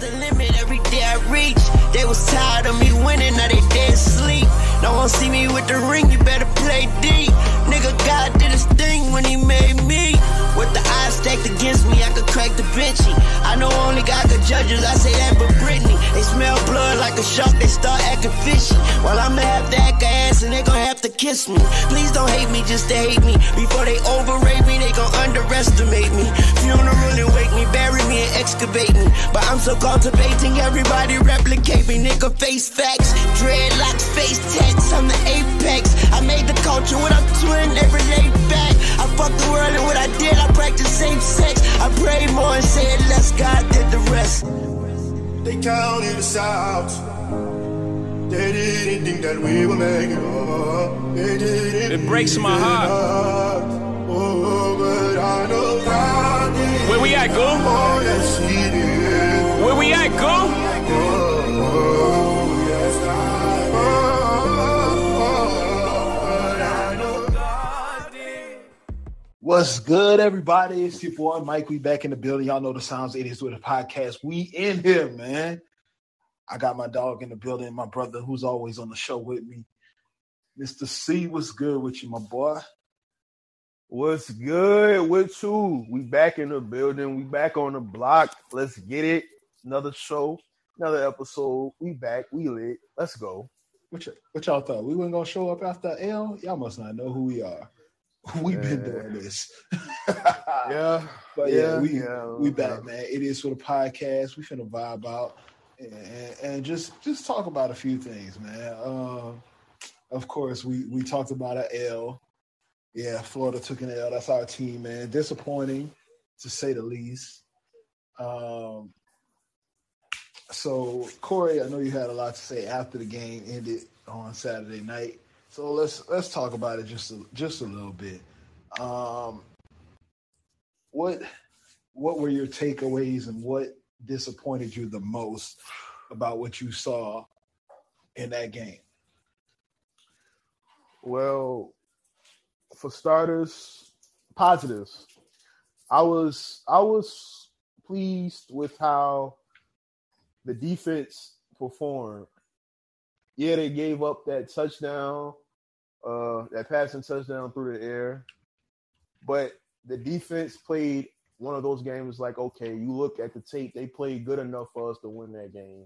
the limit every day I reach. They was tired of me winning, now they dead sleep. No one see me with the ring, you better play D. Nigga, God did his thing when he made me. With the eyes stacked against me, I could crack the Benchy. I know only God could judge us, I say that but Britney. They smell blood like a shark, they start acting fishy. Well, I'ma have to act ass and they gon' have to kiss me. Please don't hate me just to hate me. Before they overrate me, they gon' underestimate me. Funeral and wake me, bury me and excavate me. But I'm so cultivating, everybody replicate me. Nigga, face facts, dreadlocks, face tats, I'm the apex. I made the culture what I'm every lay back. I fucked the world and what I did, I practice same sex. I prayed more and said less, God did the rest. They counted us out. They didn't think that we would make it up. They didn't It breaks my heart. Oh, but I know God did Where we at, Goo? more than she did. Where we at, Goo? What's good, everybody? It's your boy Mike. We back in the building. Y'all know the sounds. It is with a podcast. We in here, man. I got my dog in the building. My brother, who's always on the show with me, Mister C. What's good with you, my boy? What's good with you? We back in the building. We back on the block. Let's get it. Another show, another episode. We back. We lit. Let's go. What, y- what y'all thought? We weren't gonna show up after L? Y'all must not know who we are. We've been doing this. Yeah. But yeah, Yeah, we yeah, we back, man. It is for the podcast. We finna vibe out and, and just just talk about a few things, man. Um, of course, we we talked about an L. Yeah, Florida took an L. That's our team, man. Disappointing to say the least. Um, so Corey, I know you had a lot to say after the game ended on Saturday night. So let's let's talk about it just a, just a little bit. Um, what what were your takeaways and what disappointed you the most about what you saw in that game? Well, for starters, positives. I was I was pleased with how the defense performed. Yeah, they gave up that touchdown, uh, that passing touchdown through the air, but the defense played one of those games like, okay, you look at the tape, they played good enough for us to win that game.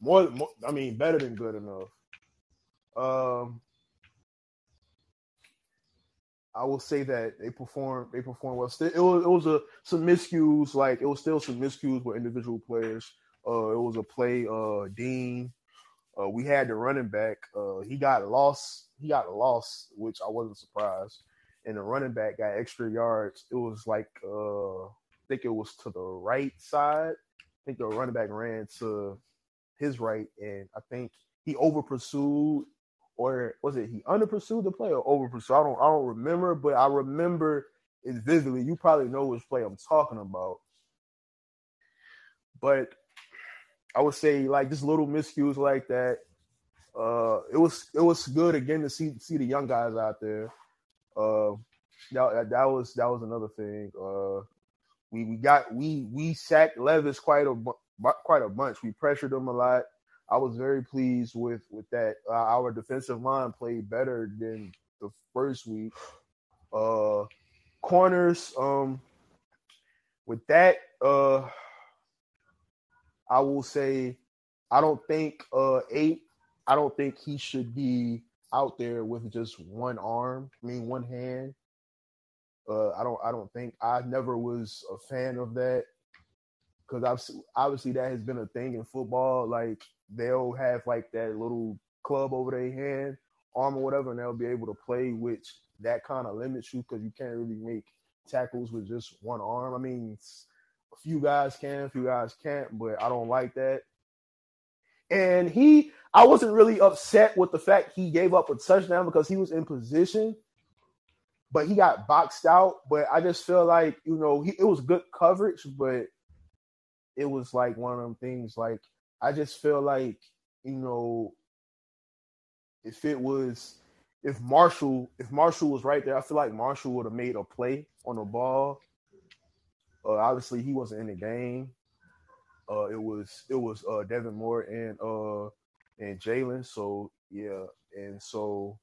More, more I mean, better than good enough. Um, I will say that they performed. They performed well. Still, it was it was a some miscues. Like it was still some miscues with individual players. Uh, it was a play. Uh, Dean. Uh, we had the running back. Uh, he got lost. He got lost, which I wasn't surprised. And the running back got extra yards. It was like uh, I think it was to the right side. I think the running back ran to his right, and I think he over pursued or was it he under pursued the play or over pursued? I don't I don't remember, but I remember it vividly. You probably know which play I'm talking about. But I would say like just little miscues like that. Uh, it was it was good again to see see the young guys out there. Uh, that, that was that was another thing. Uh, we we got we we sacked Levis quite a quite a bunch. We pressured him a lot. I was very pleased with with that. Uh, our defensive line played better than the first week. Uh, corners, um, with that, uh, I will say, I don't think uh eight. I don't think he should be out there with just one arm. I mean, one hand. Uh, I don't. I don't think. I never was a fan of that because I've obviously that has been a thing in football. Like they'll have like that little club over their hand, arm or whatever, and they'll be able to play, which that kind of limits you because you can't really make tackles with just one arm. I mean, a few guys can, a few guys can't, but I don't like that. And he, I wasn't really upset with the fact he gave up a touchdown because he was in position, but he got boxed out. But I just feel like, you know, he, it was good coverage, but it was like one of them things like I just feel like, you know, if it was if Marshall if Marshall was right there, I feel like Marshall would have made a play on the ball. Uh, obviously he wasn't in the game. Uh, it was it was uh, Devin Moore and uh, and Jalen. So yeah, and so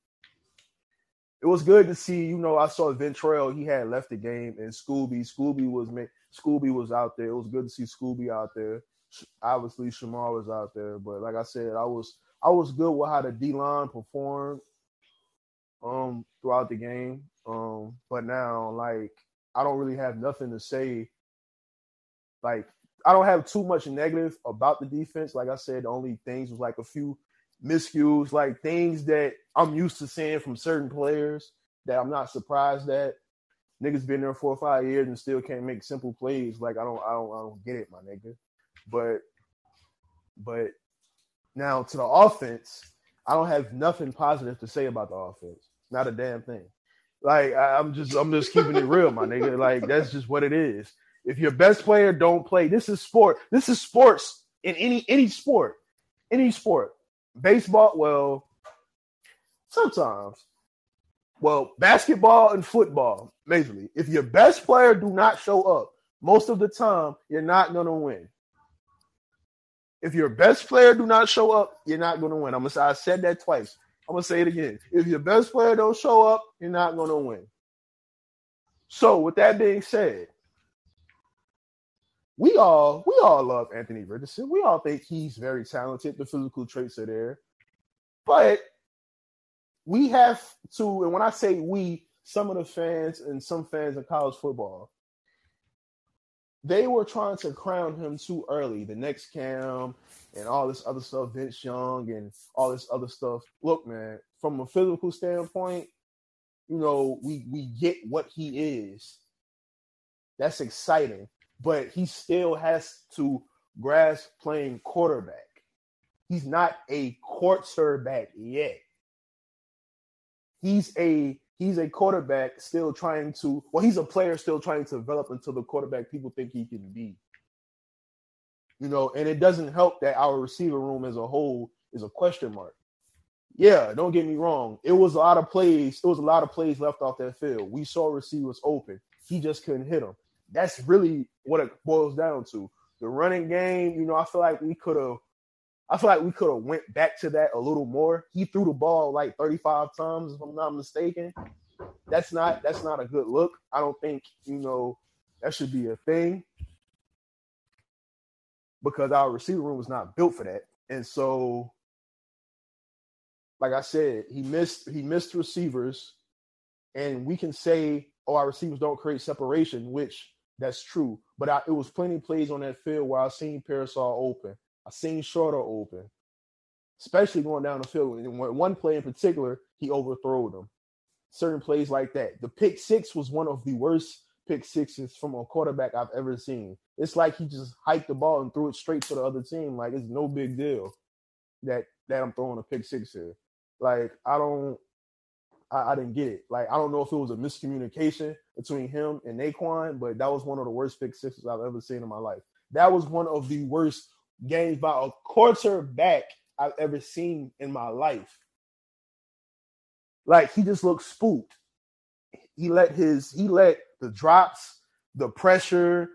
it was good to see. You know, I saw Ventrell. He had left the game, and Scooby. Scooby was Scooby was out there. It was good to see Scooby out there. Obviously, Shamar was out there, but like I said, I was I was good with how the D line performed um throughout the game. Um, but now like I don't really have nothing to say. Like I don't have too much negative about the defense. Like I said, the only things was like a few miscues, like things that I'm used to seeing from certain players that I'm not surprised at. Niggas been there four or five years and still can't make simple plays. Like I don't, I don't, I don't get it, my nigga. But, but now to the offense, I don't have nothing positive to say about the offense. Not a damn thing. Like I, am just, I'm just keeping it real, my nigga. Like that's just what it is. If your best player don't play, this is sport. This is sports in any any sport, any sport. Baseball, well, sometimes. Well, basketball and football, majorly. If your best player do not show up, most of the time, you're not gonna win. If your best player do not show up, you're not gonna win. I'm gonna say I said that twice. I'm gonna say it again. If your best player don't show up, you're not gonna win. So, with that being said, we all we all love Anthony Richardson. We all think he's very talented. The physical traits are there, but we have to. And when I say we, some of the fans and some fans of college football, they were trying to crown him too early. The next Cam and all this other stuff, Vince Young and all this other stuff. Look, man, from a physical standpoint, you know, we we get what he is. That's exciting but he still has to grasp playing quarterback. He's not a quarterback yet. He's a he's a quarterback still trying to well, he's a player still trying to develop into the quarterback people think he can be. You know, and it doesn't help that our receiver room as a whole is a question mark. Yeah, don't get me wrong. It was a lot of plays. It was a lot of plays left off that field. We saw receivers open. He just couldn't hit them that's really what it boils down to. The running game, you know, I feel like we could have I feel like we could have went back to that a little more. He threw the ball like 35 times, if I'm not mistaken. That's not that's not a good look. I don't think, you know, that should be a thing. Because our receiver room was not built for that. And so like I said, he missed he missed receivers, and we can say, oh, our receivers don't create separation, which that's true. But I, it was plenty plays on that field where I seen Pearsall open. I seen Shorter open, especially going down the field. And one play in particular, he overthrew them. Certain plays like that. The pick six was one of the worst pick sixes from a quarterback I've ever seen. It's like he just hiked the ball and threw it straight to the other team. Like it's no big deal that that I'm throwing a pick six here. Like I don't I, I, didn't get it. Like I don't know if it was a miscommunication between him and Nay'Quan, but that was one of the worst pick sixes I've ever seen in my life. That was one of the worst games by a quarterback I've ever seen in my life. Like he just looked spooked. He let his he let the drops, the pressure,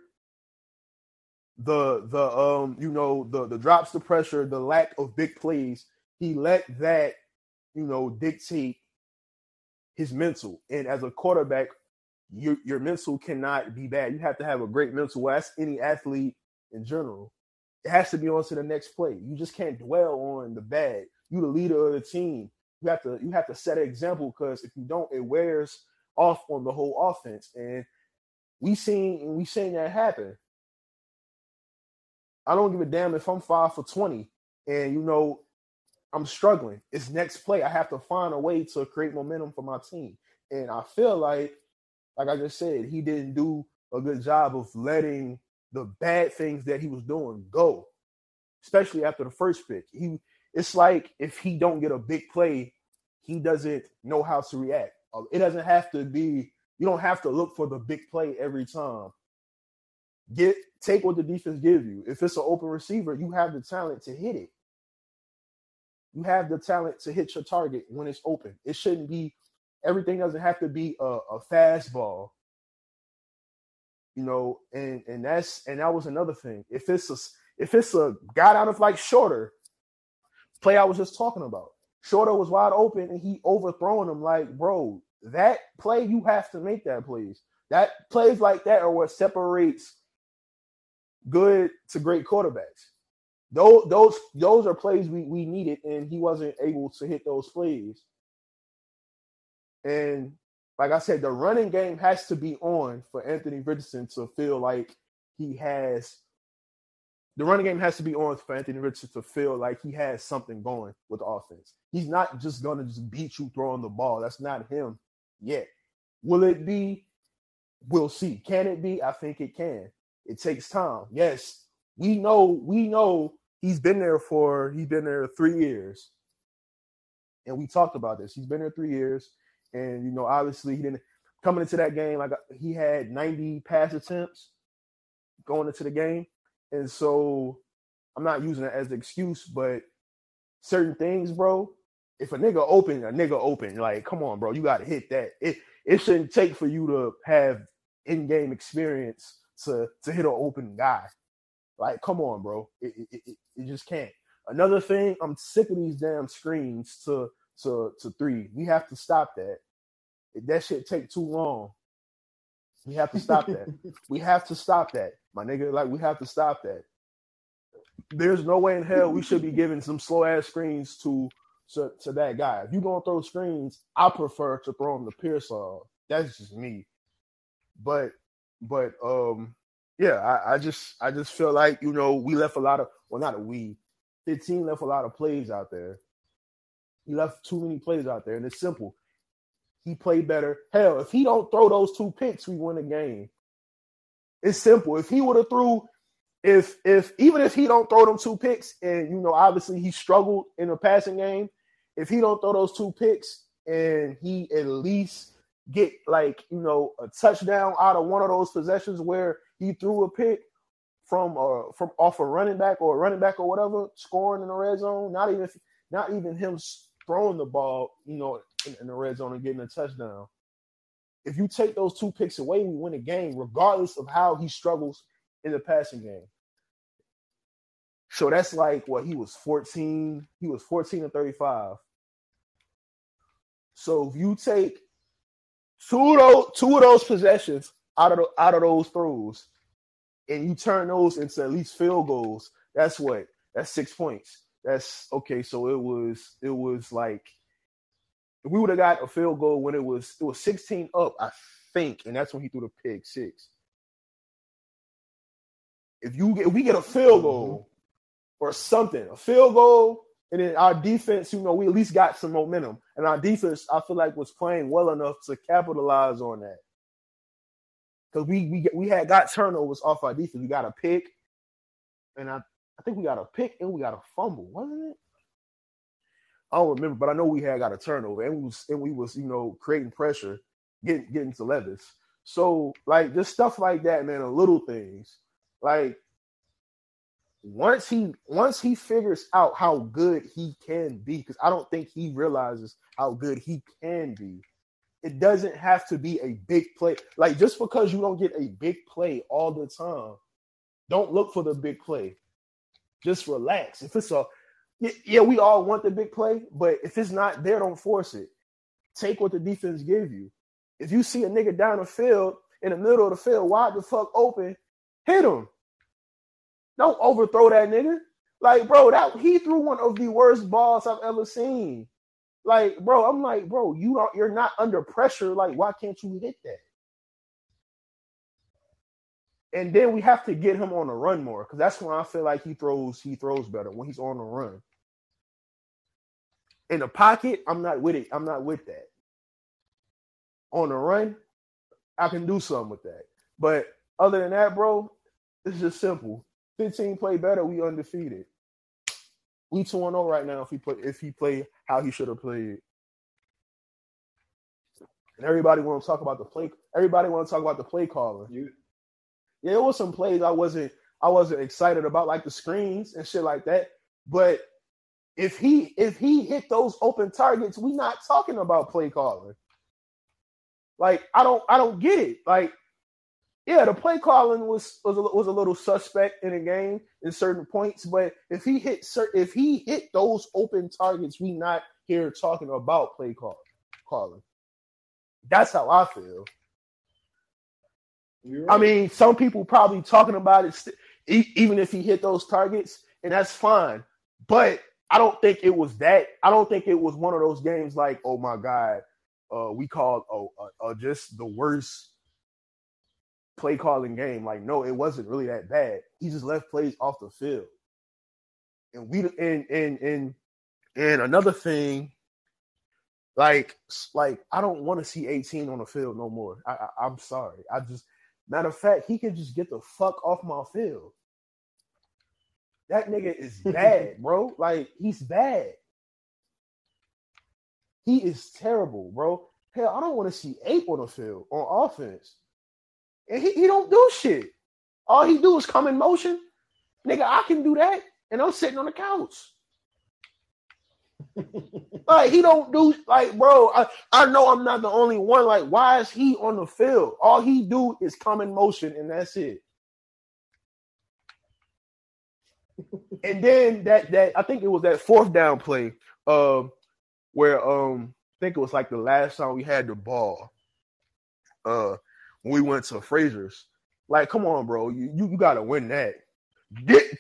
the the um you know the the drops, the pressure, the lack of big plays. He let that you know dictate his mental. And as a quarterback, your your mental cannot be bad. You have to have a great mental. Well, that's any athlete in general. It has to be on to the next play. You just can't dwell on the bad. You the leader of the team. You have to you have to set an example because if you don't, it wears off on the whole offense. And we seen we seen that happen. I don't give a damn if I'm five for twenty, and you know I'm struggling. It's next play. I have to find a way to create momentum for my team. And I feel like, like I just said, he didn't do a good job of letting the bad things that he was doing go, especially after the first pick. He it's like if he don't get a big play, he doesn't know how to react. Uh, it doesn't have to be, you don't have to look for the big play every time. Get take what the defense gives you. If it's an open receiver, you have the talent to hit it you have the talent to hit your target when it's open. It shouldn't be everything doesn't have to be a, a fastball. You know, and and that's and that was another thing. If it's a if it's a guy out of like shorter play I was just talking about, shorter was wide open and he overthrowing him. Like, bro, that play you have to make that plays. That plays like that are what separates good to great quarterbacks. Those those those are plays we we needed, and he wasn't able to hit those plays. And like I said, the running game has to be on for Anthony Richardson to feel like he has the running game has to be on for Anthony Richardson to feel like he has something going with the offense. He's not just gonna just beat you throwing the ball. That's not him yet. Will it be? We'll see. Can it be? I think it can. It takes time. Yes, we know, we know he's been there for he's been there three years. And we talked about this. He's been there three years. And you know, obviously he didn't coming into that game, like uh, he had 90 pass attempts going into the game. And so I'm not using it as an excuse, but certain things, bro, if a nigga open, a nigga open, like, come on, bro, you gotta hit that. It it shouldn't take for you to have in-game experience to to hit an open guy. Like, come on, bro. It, it, it, it just can't. Another thing, I'm sick of these damn screens to to to three. We have to stop that. That shit take too long. We have to stop that. we have to stop that, my nigga. Like we have to stop that. There's no way in hell we should be giving some slow ass screens to to, to that guy. If you're gonna throw screens, I prefer to throw them to Pearsall. That's just me. But but um yeah, I, I just I just feel like you know we left a lot of well not a we, the team left a lot of plays out there. He left too many plays out there, and it's simple. He played better. Hell, if he don't throw those two picks, we win the game. It's simple. If he would have threw, if if even if he don't throw them two picks, and you know obviously he struggled in the passing game, if he don't throw those two picks and he at least get like you know a touchdown out of one of those possessions where he threw a pick from uh from off a running back or a running back or whatever scoring in the red zone not even not even him throwing the ball you know in, in the red zone and getting a touchdown. If you take those two picks away we win a game regardless of how he struggles in the passing game. So that's like what he was 14 he was 14 and 35 so if you take two of those two of those possessions out of the, out of those throws, and you turn those into at least field goals, that's what that's six points. That's okay. So it was it was like we would have got a field goal when it was it was 16 up, I think, and that's when he threw the pick six. If you get if we get a field goal mm-hmm. or something, a field goal and then our defense, you know, we at least got some momentum. And our defense, I feel like, was playing well enough to capitalize on that. Because we we we had got turnovers off our defense. We got a pick, and I I think we got a pick and we got a fumble, wasn't it? I don't remember, but I know we had got a turnover and we was and we was you know creating pressure, getting getting to Levis. So like just stuff like that, man, the little things. Like once he once he figures out how good he can be, because I don't think he realizes how good he can be. It doesn't have to be a big play. Like just because you don't get a big play all the time, don't look for the big play. Just relax. If it's a yeah, we all want the big play, but if it's not there, don't force it. Take what the defense give you. If you see a nigga down the field in the middle of the field, wide the fuck open, hit him. Don't overthrow that nigga. Like, bro, that he threw one of the worst balls I've ever seen. Like, bro, I'm like, bro, you are you're not under pressure. Like, why can't you hit that? And then we have to get him on the run more because that's when I feel like he throws he throws better when he's on the run. In the pocket, I'm not with it. I'm not with that. On the run, I can do something with that. But other than that, bro, it's just simple. 15 play better, we undefeated. We 2 0 right now if he play if he played how he should have played. And everybody want to talk about the play. Everybody want to talk about the play caller. You, yeah, it was some plays I wasn't I wasn't excited about, like the screens and shit like that. But if he if he hit those open targets, we not talking about play calling. Like I don't I don't get it. Like yeah, the play calling was was a, was a little suspect in the game in certain points, but if he hit certain if he hit those open targets, we not here talking about play call calling. That's how I feel. Right. I mean, some people probably talking about it, st- even if he hit those targets, and that's fine. But I don't think it was that. I don't think it was one of those games like, oh my god, uh, we called oh uh, uh, just the worst play calling game. Like, no, it wasn't really that bad. He just left plays off the field. And we and and and and another thing, like like I don't want to see 18 on the field no more. I, I I'm sorry. I just matter of fact, he can just get the fuck off my field. That nigga is bad, bro. Like he's bad. He is terrible, bro. Hell, I don't want to see Ape on the field on offense. And he, he don't do shit. All he do is come in motion. Nigga, I can do that. And I'm sitting on the couch. Like he don't do like bro. I, I know I'm not the only one. Like, why is he on the field? All he do is come in motion and that's it. and then that that I think it was that fourth down play, um, where um I think it was like the last time we had the ball. Uh when we went to Frazier's. Like, come on, bro, you you, you gotta win that.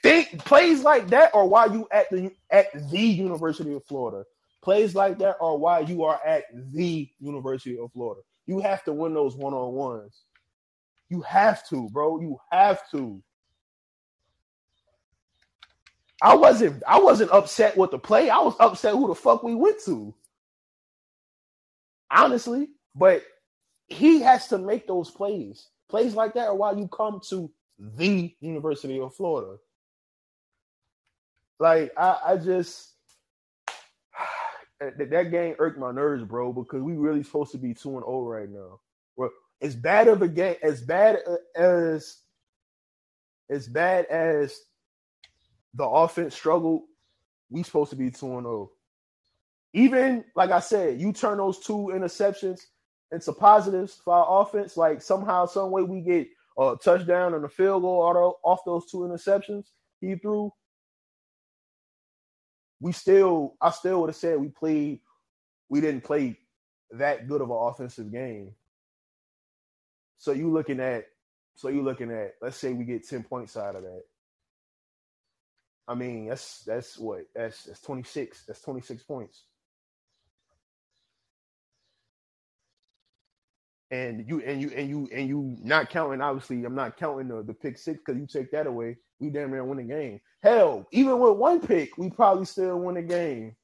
Think plays like that or why you at the at the University of Florida. Plays like that or why you are at the University of Florida. You have to win those one on ones. You have to, bro. You have to. I wasn't I wasn't upset with the play. I was upset who the fuck we went to. Honestly, but he has to make those plays. Plays like that are why you come to the University of Florida. Like I, I just that game irked my nerves, bro, because we really supposed to be two and zero oh right now. Well, as bad of a game, as bad as as bad as the offense struggled, we supposed to be two and zero. Oh. Even like I said, you turn those two interceptions into positives for our offense. Like somehow, some way, we get a touchdown and a field goal off those two interceptions he threw. We still, I still would have said we played, we didn't play that good of an offensive game. So you looking at, so you looking at, let's say we get ten points out of that. I mean, that's that's what that's that's twenty six. That's twenty six points. And you and you and you and you not counting obviously i'm not counting the, the pick six because you take that away we damn near win the game. Hell even with one pick we probably still win the game.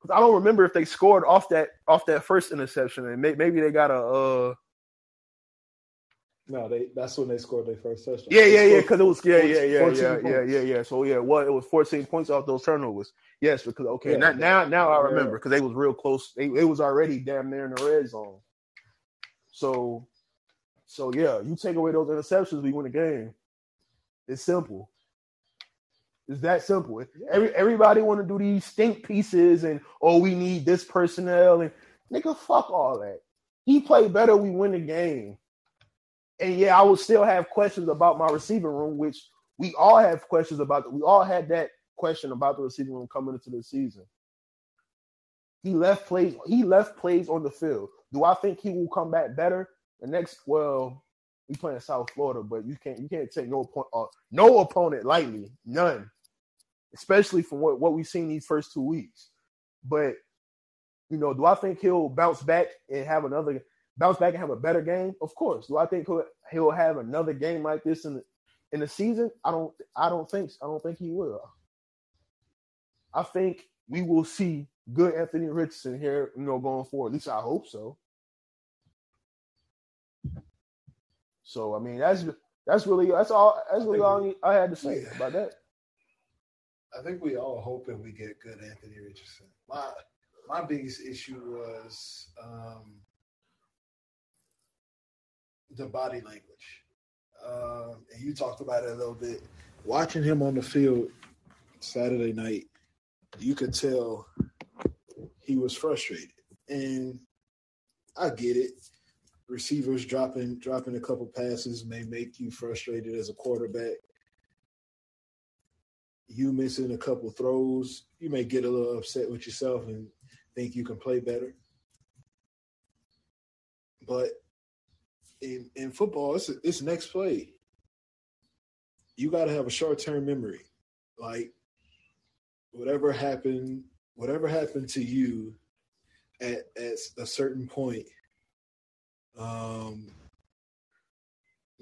Because i don't remember if they scored off that off that first interception and may, maybe they got a uh no, they that's when they scored their first touchdown. Yeah, yeah, yeah. Because it was yeah, yeah, yeah, yeah, yeah, yeah, yeah. So yeah, what it was 14 points off those turnovers. Yes, because okay, yeah, now, now now I remember because they was real close. They it was already damn near in the red zone. So so yeah, you take away those interceptions, we win the game. It's simple. It's that simple. Every everybody want to do these stink pieces and oh we need this personnel and nigga fuck all that. He played better, we win the game. And yeah, I would still have questions about my receiving room, which we all have questions about. We all had that question about the receiving room coming into the season. He left plays. He left plays on the field. Do I think he will come back better the next? Well, we play in South Florida, but you can't you can't take no point uh, no opponent lightly, none, especially from what what we've seen these first two weeks. But you know, do I think he'll bounce back and have another bounce back and have a better game? Of course. Do I think he'll, he'll have another game like this in the in the season? I don't I don't think I don't think he will. I think we will see good Anthony Richardson here, you know, going forward. At least I hope so. So I mean, that's that's really that's all that's really all I had to say yeah. about that. I think we all hoping we get good Anthony Richardson. My my biggest issue was um, the body language. Um, and you talked about it a little bit. Watching him on the field Saturday night, you could tell he was frustrated. And I get it. receivers dropping dropping a couple passes may make you frustrated as a quarterback. You missing a couple throws, you may get a little upset with yourself and think you can play better. But in in football, it's it's next play. You got to have a short term memory. Like whatever happened, whatever happened to you at at a certain point um,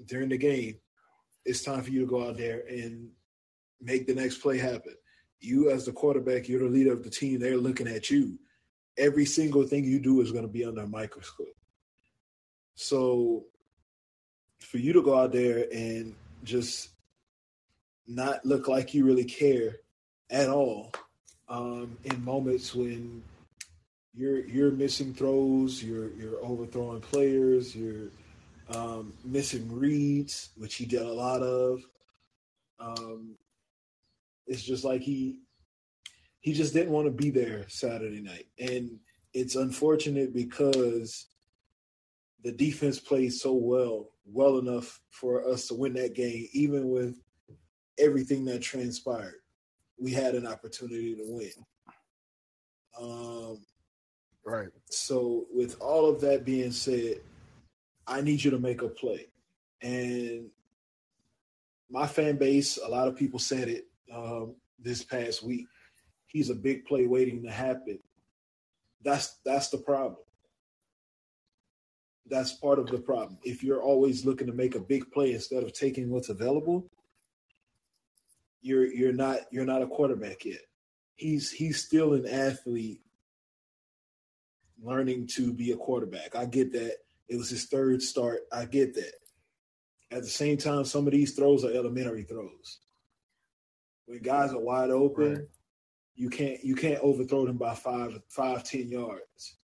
during the game, it's time for you to go out there and make the next play happen. You, as the quarterback, you're the leader of the team. They're looking at you. Every single thing you do is going to be under a microscope. So, for you to go out there and just not look like you really care at all um, in moments when you're you're missing throws, you're you're overthrowing players, you're um, missing reads, which he did a lot of. Um, it's just like he he just didn't want to be there Saturday night, and it's unfortunate because the defense played so well, well enough for us to win that game, even with everything that transpired. We had an opportunity to win. Um, Right. so, with all of that being said, I need you to make a play. And my fan base, a lot of people said it um, this past week. He's a big play waiting to happen. That's that's the problem. That's part of the problem. If you're always looking to make a big play instead of taking what's available, you're you're not you're not a quarterback yet. He's he's still an athlete learning to be a quarterback. I get that. It was his third start. I get that. At the same time, some of these throws are elementary throws. When guys are wide open, Right. you can't you can't overthrow them by five five ten yards.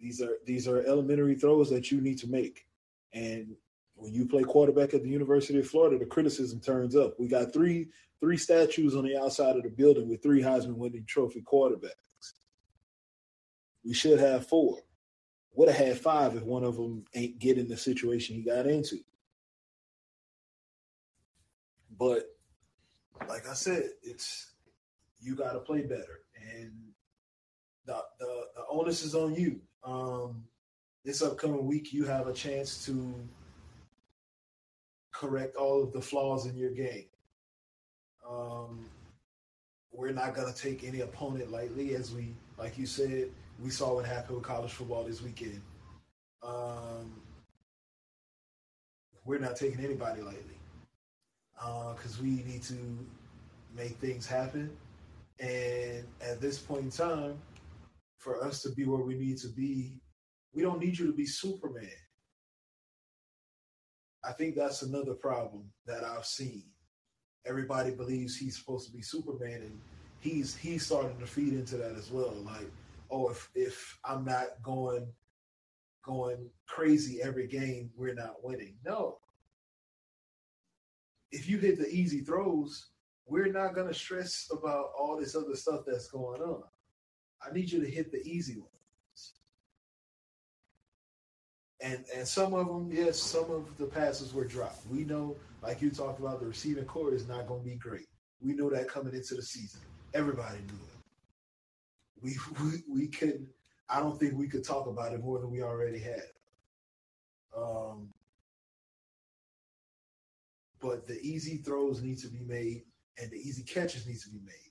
These are these are elementary throws that you need to make. And when you play quarterback at the University of Florida, the criticism turns up. We got three three statues on the outside of the building with three Heisman winning trophy quarterbacks. We should have four. Would have had five if one of them ain't get in the situation he got into. But like I said, it's you got to play better, and the, the the onus is on you. Um, this upcoming week, you have a chance to correct all of the flaws in your game. Um, we're not going to take any opponent lightly, as we, like you said, we saw what happened with college football this weekend. Um, we're not taking anybody lightly because we need to make things happen. And at this point in time, for us to be where we need to be, we don't need you to be Superman. I think that's another problem that I've seen. Everybody believes he's supposed to be Superman, and he's he's starting to feed into that as well. Like, oh, if if I'm not going going crazy every game, we're not winning. No. If you hit the easy throws, we're not going to stress about all this other stuff that's going on. I need you to hit the easy ones. And and some of them, yes, some of the passes were dropped. We know, like you talked about, the receiving core is not going to be great. We know that coming into the season. Everybody knew it. We we we couldn't. I don't think we could talk about it more than we already had. Um, but the easy throws need to be made, and the easy catches need to be made.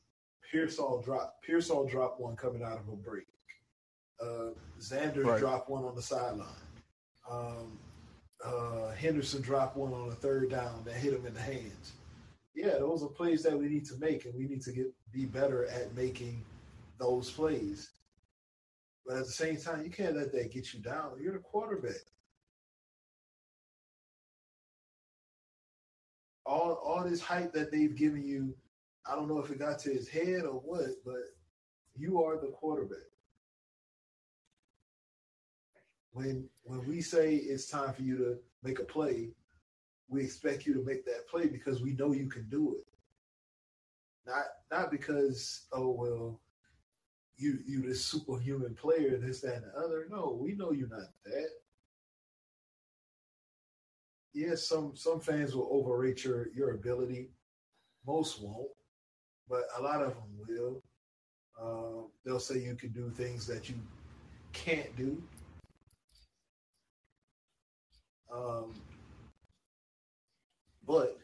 Pearsall drop. Pearsall dropped one coming out of a break. Uh, Xander Right. dropped one on the sideline. Um, uh, Henderson dropped one on a third down that hit him in the hands. Yeah, those are plays that we need to make, and we need to get be better at making those plays. But at the same time, you can't let that get you down. You're the quarterback. All all this hype that they've given you, I don't know if it got to his head or what, but you are the quarterback. When when we say it's time for you to make a play, we expect you to make that play because we know you can do it. Not not because oh well, you you this superhuman player, this that and the other. No, we know you're not that. yes, some some fans will overrate your your ability. Most won't, but a lot of them will. Uh, they'll say you can do things that you can't do. Um, but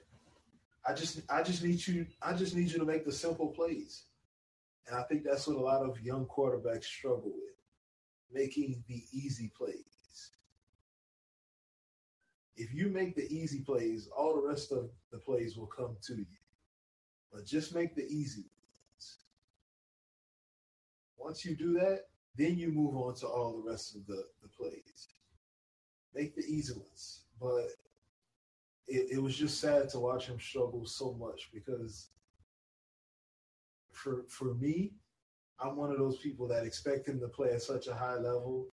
I just I just need you I just need you to make the simple plays. And I think that's what a lot of young quarterbacks struggle with. Making the easy plays. If you make the easy plays, all the rest of the plays will come to you. But just make the easy ones. Once you do that, then you move on to all the rest of the, the plays. Make the easy ones. But it, it was just sad to watch him struggle so much because for for me, I'm one of those people that expect him to play at such a high level,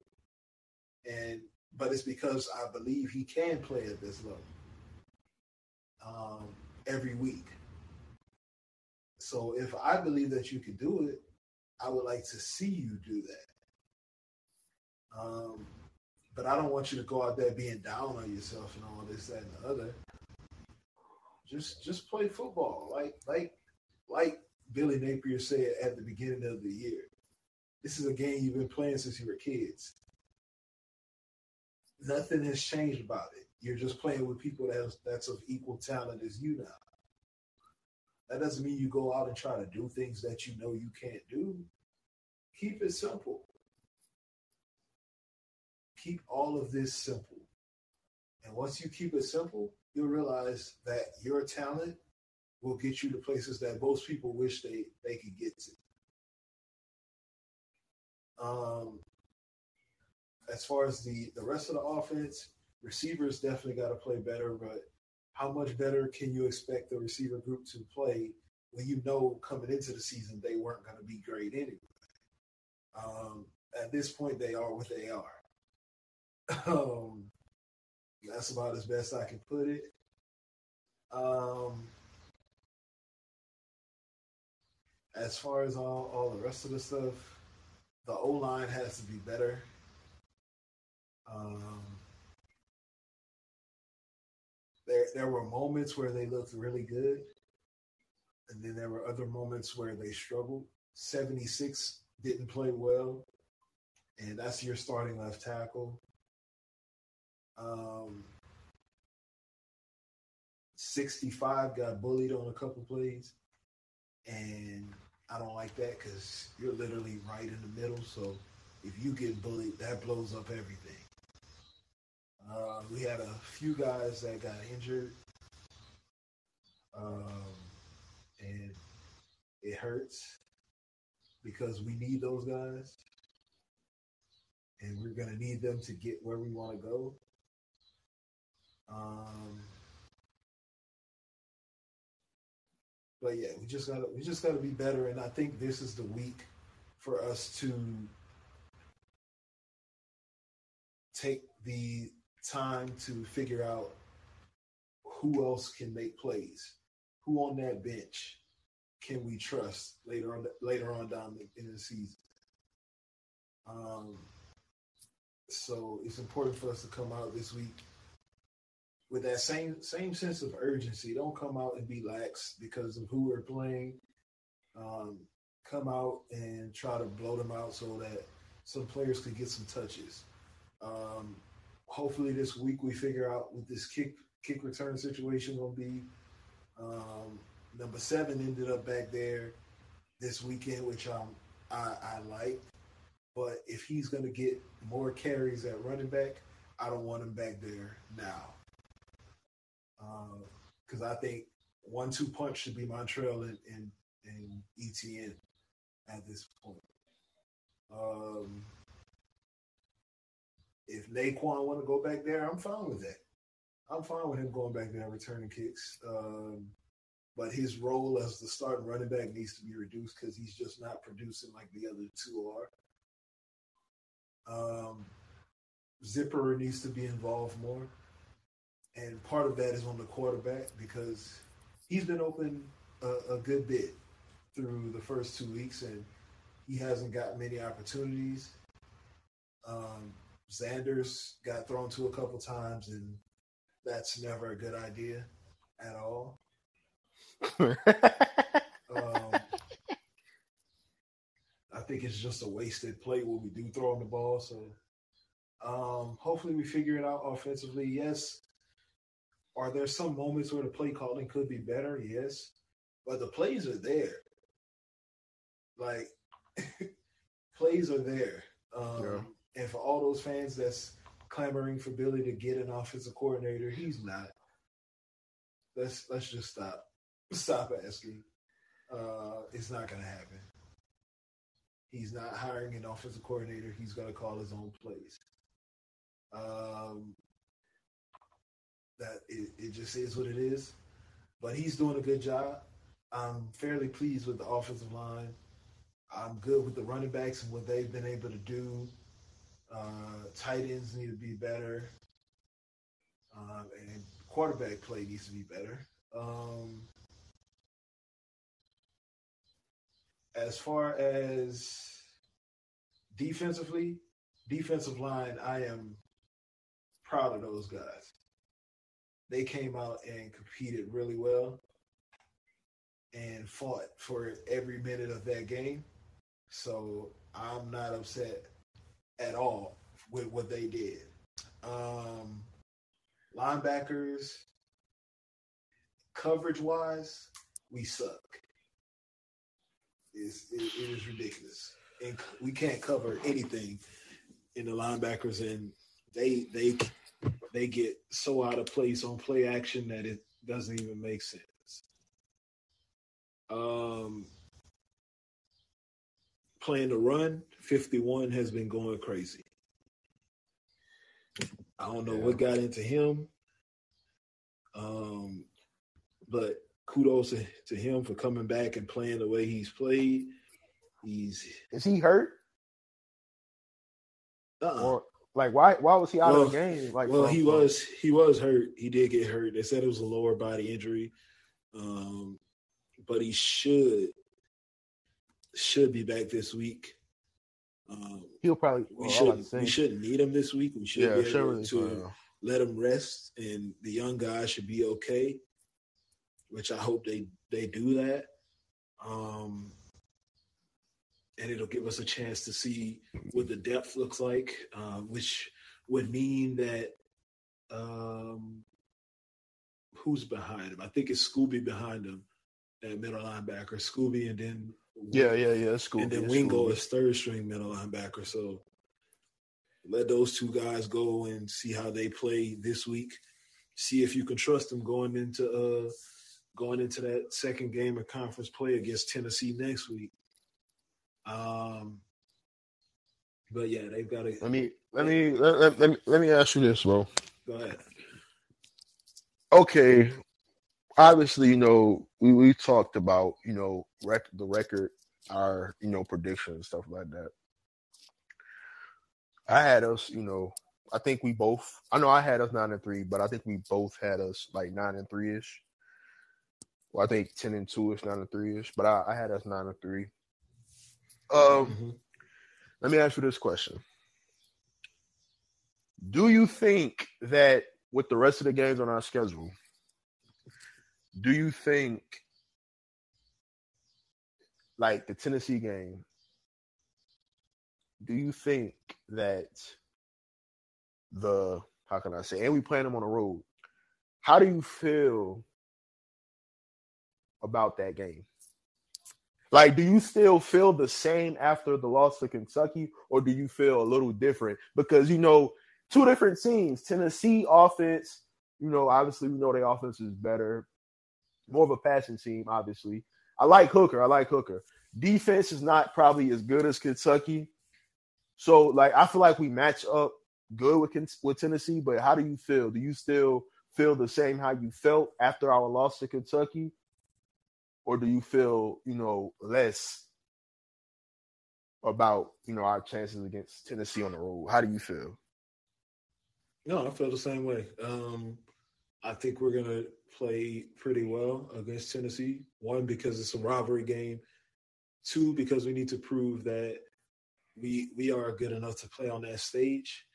and but it's because I believe he can play at this level um, every week. So if I believe that you can do it, I would like to see you do that. Um, but I don't want you to go out there being down on yourself and all this, that, and the other. Just just play football. Like like like Billy Napier said at the beginning of the year. This is a game you've been playing since you were kids. Nothing has changed about it. You're just playing with people that's that's of equal talent as you now. That doesn't mean you go out and try to do things that you know you can't do. Keep it simple. Keep all of this simple. And once you keep it simple, you'll realize that your talent will get you to places that most people wish they, they could get to. Um, as far as the, the rest of the offense, receivers definitely got to play better, but how much better can you expect the receiver group to play when you know coming into the season they weren't going to be great anyway? Um, at this point, they are what they are. Um, that's about as best I can put it. Um, as far as all, all the rest of the stuff, the O line has to be better. Um, there, there were moments where they looked really good, and then there were other moments where they struggled. 76 didn't play well, and that's your starting left tackle. Um, 65 got bullied on a couple plays. And I don't like that because you're literally right in the middle. So if you get bullied, that blows up everything. Uh, we had a few guys that got injured. Um, and it hurts because we need those guys. And we're to need them to get where we want to go. Um, but yeah, we just gotta we just gotta be better, and I think this is the week for us to take the time to figure out who else can make plays, who on that bench can we trust later on later on down the, in the season. Um, so it's important for us to come out this week with that same same sense of urgency. Don't come out and be lax because of who we're playing. Um, come out and try to blow them out so that some players could get some touches. Um, hopefully, this week we figure out what this kick kick return situation will be. Um, number seven ended up back there this weekend, which um, I, I like. But if he's going to get more carries at running back, I don't want him back there now because uh, I think one-two punch should be Montrell and, and, and Etienne at this point. Um, if Nay'Quan want to go back there, I'm fine with that. I'm fine with him going back there and returning kicks. Um, but his role as the starting running back needs to be reduced because he's just not producing like the other two are. Um, Zipper needs to be involved more and part of that is on the quarterback because he's been open a, a, good bit through the first two weeks, and he hasn't got many opportunities. Um, Zanders got thrown to a couple times, and that's never a good idea at all. Um, I think it's just a wasted play when we do throw on the ball. So um, hopefully we figure it out offensively. Yes. Are there some moments where the play calling could be better? Yes. But the plays are there. Like plays are there. Um, Yeah. And for all those fans that's clamoring for Billy to get an offensive coordinator, he's not. Let's let's just stop. Stop asking. Uh, it's not going to happen. He's not hiring an offensive coordinator. He's going to call his own plays. Um, that it, it just is what it is. But he's doing a good job. I'm fairly pleased with the offensive line. I'm good with the running backs and what they've been able to do. Uh, tight ends need to be better, um, and quarterback play needs to be better. Um, as far as defensively, defensive line, I am proud of those guys. They came out and competed really well and fought for every minute of that game. So I'm not upset at all with what they did. Um, linebackers, coverage wise, we suck. It's, it, it is ridiculous, and we can't cover anything in the linebackers, and they they they get so out of place on play action that it doesn't even make sense. Um, playing the run, 51 has been going crazy. I don't know what got into him. Um, but kudos to, him for coming back and playing the way he's played. He's Is he hurt? uh-uh. Or like why why was he out of the game? Like well, he was he was hurt. He did get hurt. They said it was a lower body injury, um, but he should should be back this week. Um, he'll probably we well, should about to say, we shouldn't need him this week. We should yeah, be able sure to fine. let him rest, and the young guys should be okay. Which I hope they they do that, um, and it'll give us a chance to see what the depth looks like, uh, which would mean that um, who's behind him? I think it's Scooby behind him, that middle linebacker. Scooby, and then Yeah, yeah, yeah. It's cool. and then Wingo cool. is third string middle linebacker. So let those two guys go and see how they play this week. See if you can trust them going into uh going into that second game of conference play against Tennessee next week. Um but yeah, they've got to Let me let me let, let, let me let me ask you this, bro. go ahead. Okay, obviously, you know, we, we talked about, you know, rec- the record, our, you know, predictions, stuff like that. I had us, you know, I think we both, I know I had us nine and three, but I think we both had us like nine and three ish. Well, I think 10 and two ish, nine and three ish, but I, I had us nine and three. Um, Mhm. let me ask you this question. Do you think that with the rest of the games on our schedule, do you think like the Tennessee game, do you think that the how can I say and we playing them on the road, how do you feel about that game? Like, do you still feel the same after the loss to Kentucky, or do you feel a little different? Because you know, two different teams. Tennessee offense, you know, obviously we know their offense is better, more of a passing team. Obviously, I like Hooker. I like Hooker. Defense is not probably as good as Kentucky, so like I feel like we match up good with with Tennessee. But how do you feel? Do you still feel the same how you felt after our loss to Kentucky? or do you feel you know less about you know our chances against Tennessee on the road? How do you feel? No, I feel the same way. Um, I think we're gonna play pretty well against Tennessee. One, because it's a rivalry game. Two, because we need to prove that we we are good enough to play on that stage,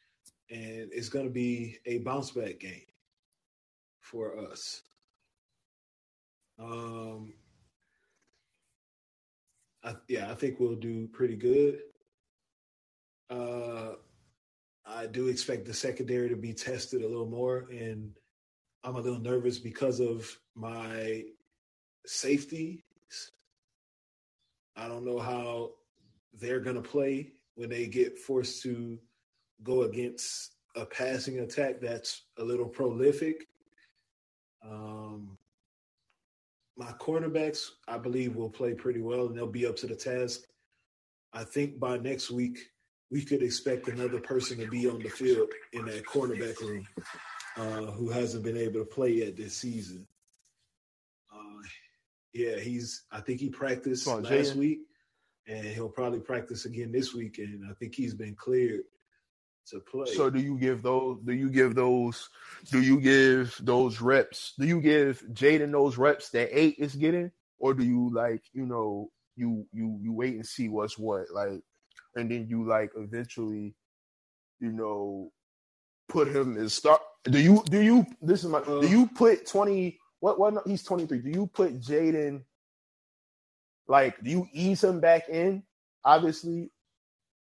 and it's gonna be a bounce back game. for us. Um, I, yeah, I think we'll do pretty good. Uh, I do expect the secondary to be tested a little more, and I'm a little nervous because of my safety. I don't know how they're going to play when they get forced to go against a passing attack that's a little prolific. Um, my cornerbacks, I believe, will play pretty well and they'll be up to the task. I think by next week, we could expect another person to be on the field in that cornerback room uh, who hasn't been able to play yet this season. Uh, yeah, he's. I think he practiced on, last week, and he'll probably practice again this week. And I think he's been cleared to play. So, do you give those? Do you give those? Do you give those reps? Do you give Jaden those reps that eight is getting, or do you like you know you you you wait and see what's what like, and then you like eventually, you know, put him as start. Do you do you this is my uh, do you put twenty what what he's twenty three? Do you put Jaden like do you ease him back in obviously,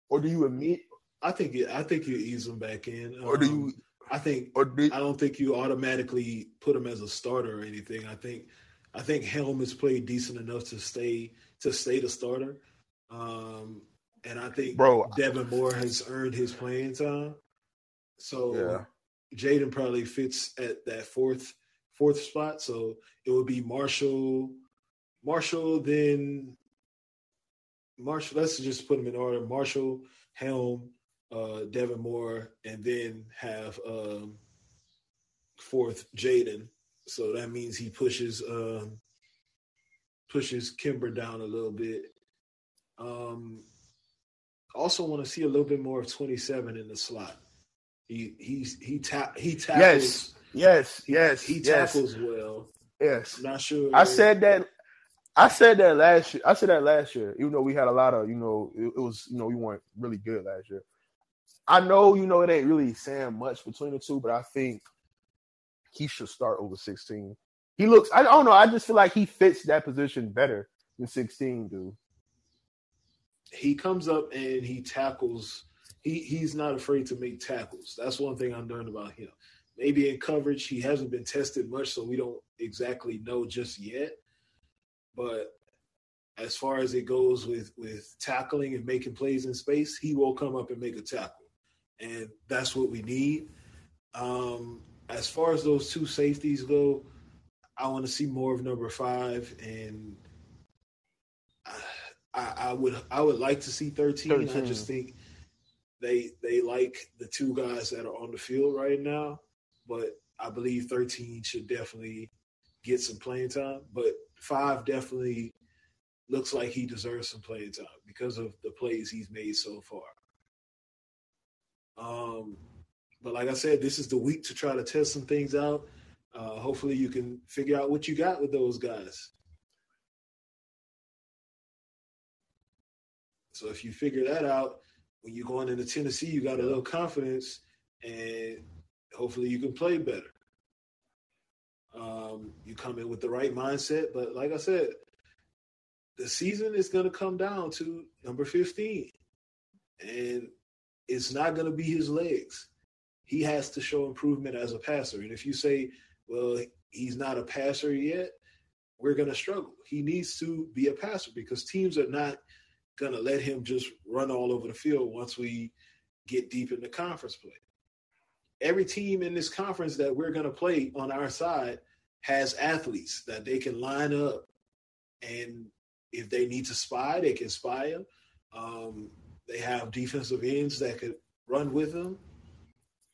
or do you admit I think I think you ease him back in. Or do you? Um, I think. Or do, I don't think you automatically put him as a starter or anything. I think. I think Helm has played decent enough to stay to stay the starter. Um, and I think Bro, Devin Moore has earned his playing time. So yeah. Jaden probably fits at that fourth fourth spot. So it would be Marshall, Marshall, then Marshall. Let's just put them in order: Marshall, Helm, uh, Devin Moore, and then have um, fourth Jaden. So that means he pushes um, pushes Kimber down a little bit. Um, also want to see a little bit more of 27 in the slot. He he's he tap he tackles. Yes, yes, yes. He, he yes. tackles well. Yes. I'm not sure. I said that I said that last year. I said that last year, even though we had a lot of, you know, it, it was, you know, we weren't really good last year. I know you know it ain't really saying much between the two, but I think he should start over 16. He looks, I don't know, I just feel like he fits that position better than 16 do. He comes up and he tackles. He he's not afraid to make tackles. That's one thing I'm learning about him. Maybe in coverage, he hasn't been tested much, so we don't exactly know just yet. But as far as it goes with with tackling and making plays in space, he will come up and make a tackle and that's what we need. Um, as far as those two safeties go, I want to see more of number five, and I, I, would I would like to see 13. 13. I just think they they like the two guys that are on the field right now, but I believe 13 should definitely get some playing time. But five definitely looks like he deserves some playing time because of the plays he's made so far. Um, but like I said, this is the week to try to test some things out. Uh, hopefully, you can figure out what you got with those guys. So if you figure that out, when you're going into Tennessee, you got a little confidence, and hopefully you can play better. Um, you come in with the right mindset, but like I said, the season is going to come down to number 15, and it's not going to be his legs. He has to show improvement as a passer. And if you say, well, he's not a passer yet, we're going to struggle. He needs to be a passer because teams are not going to let him just run all over the field once we get deep in the conference play. Every team in this conference that we're going to play on our side has athletes that they can line up. And if they need to spy, they can spy them. Um, they have defensive ends that could run with them.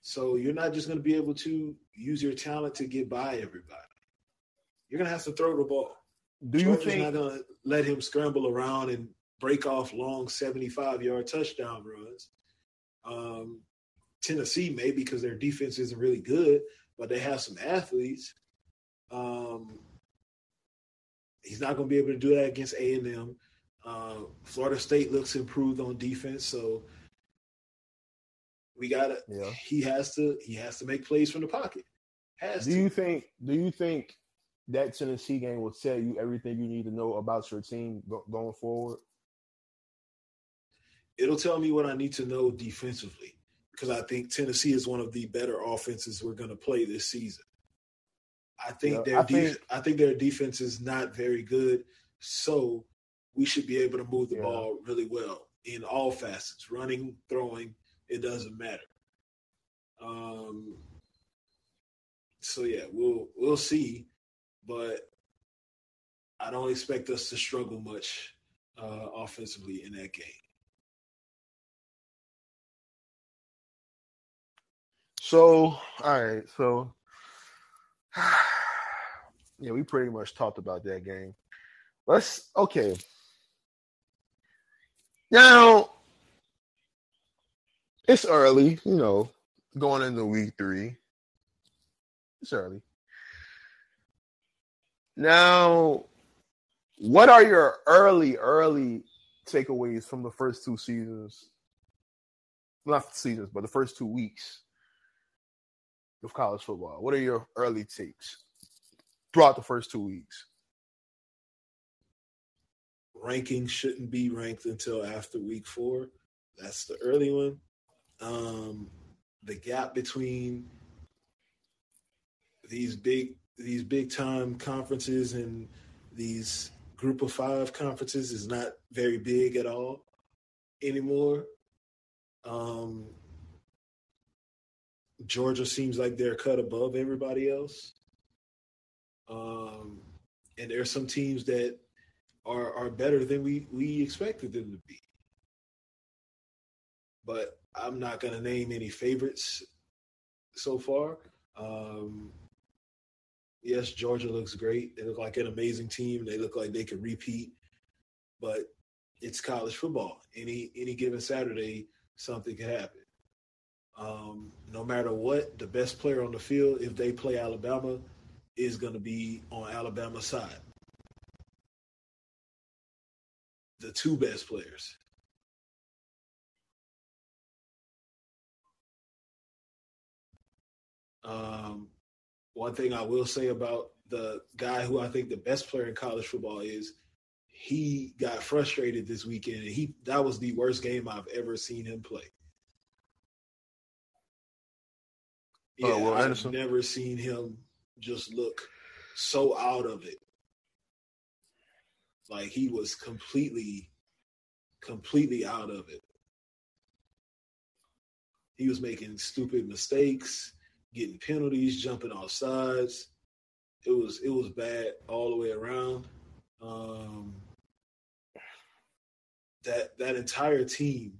So you're not just going to be able to use your talent to get by everybody. You're going to have to throw the ball. Do you Georgia's think not going to let him scramble around and break off long 75 yard touchdown runs? Um, Tennessee maybe because their defense isn't really good, but they have some athletes. Um, he's not going to be able to do that against A and M. Uh, Florida State looks improved on defense, so we gotta. Yeah. He has to. He has to make plays from the pocket. Has Do to. you think? Do you think that Tennessee game will tell you everything you need to know about your team go- going forward? It'll tell me what I need to know defensively because I think Tennessee is one of the better offenses we're going to play this season. I think Yeah, their I def- think- I think their defense is not very good, so we should be able to move the Yeah. ball really well in all facets, running, throwing. It doesn't matter. Um. So yeah, we'll we'll see, but I don't expect us to struggle much uh, offensively in that game. So, all right. So, yeah, we pretty much talked about that game. Let's okay. Now, it's early, you know, going into week three. It's early. Now, what are your early, early takeaways from the first two seasons? Not seasons, but the first two weeks of college football? What are your early takes throughout the first two weeks? ranking shouldn't be ranked until after week four. That's the early one. Um, the gap between these big these big time conferences and these group of five conferences is not very big at all anymore. Um, Georgia seems like they're cut above everybody else. Um, and there are some teams that are are better than we we expected them to be. But I'm not going to name any favorites so far. Um, yes, Georgia looks great. They look like an amazing team. They look like they could repeat. But it's college football. Any any given Saturday, something could happen. Um, no matter what, the best player on the field, if they play Alabama, is going to be on Alabama's side. the two best players. Um, one thing I will say about the guy who I think the best player in college football is, he got frustrated this weekend, and he that was the worst game I've ever seen him play. Oh, Yeah, Will I've Anderson? never seen him just look so out of it. Like he was completely, completely out of it. He was making stupid mistakes, getting penalties, jumping off sides. It was it was bad all the way around. Um, that that entire team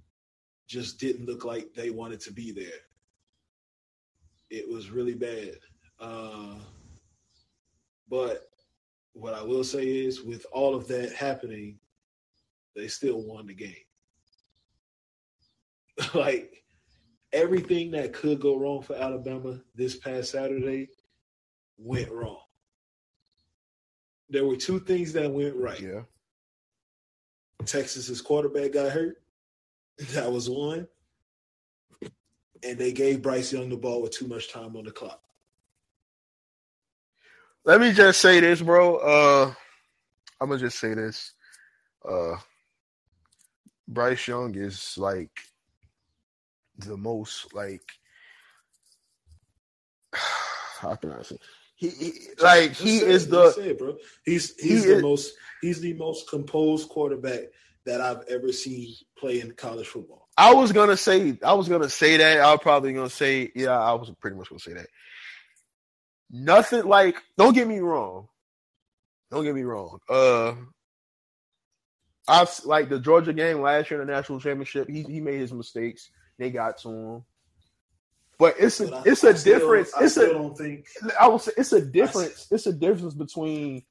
just didn't look like they wanted to be there. It was really bad. Uh, but what I will say is, with all of that happening, they still won the game. like everything that could go wrong for Alabama this past Saturday went wrong. There were two things that went right. Yeah. Texas's quarterback got hurt. That was one. And they gave Bryce Young the ball with too much time on the clock. Let me just say this, bro. Uh I'm gonna just say this. Uh Bryce Young is like the most like how can I say he, he like Just he say is the just say it, bro. He's he's he the is- most he's the most composed quarterback that I've ever seen play in college football. I was gonna say I was gonna say that. I was probably gonna say yeah, I was pretty much gonna say that. Nothing like don't get me wrong. Don't get me wrong. Uh I've like the Georgia game last year in the national championship, he he made his mistakes. They got to him. But it's a But I- it's a difference. I It's still a don't think I will say it's a difference. It's a difference between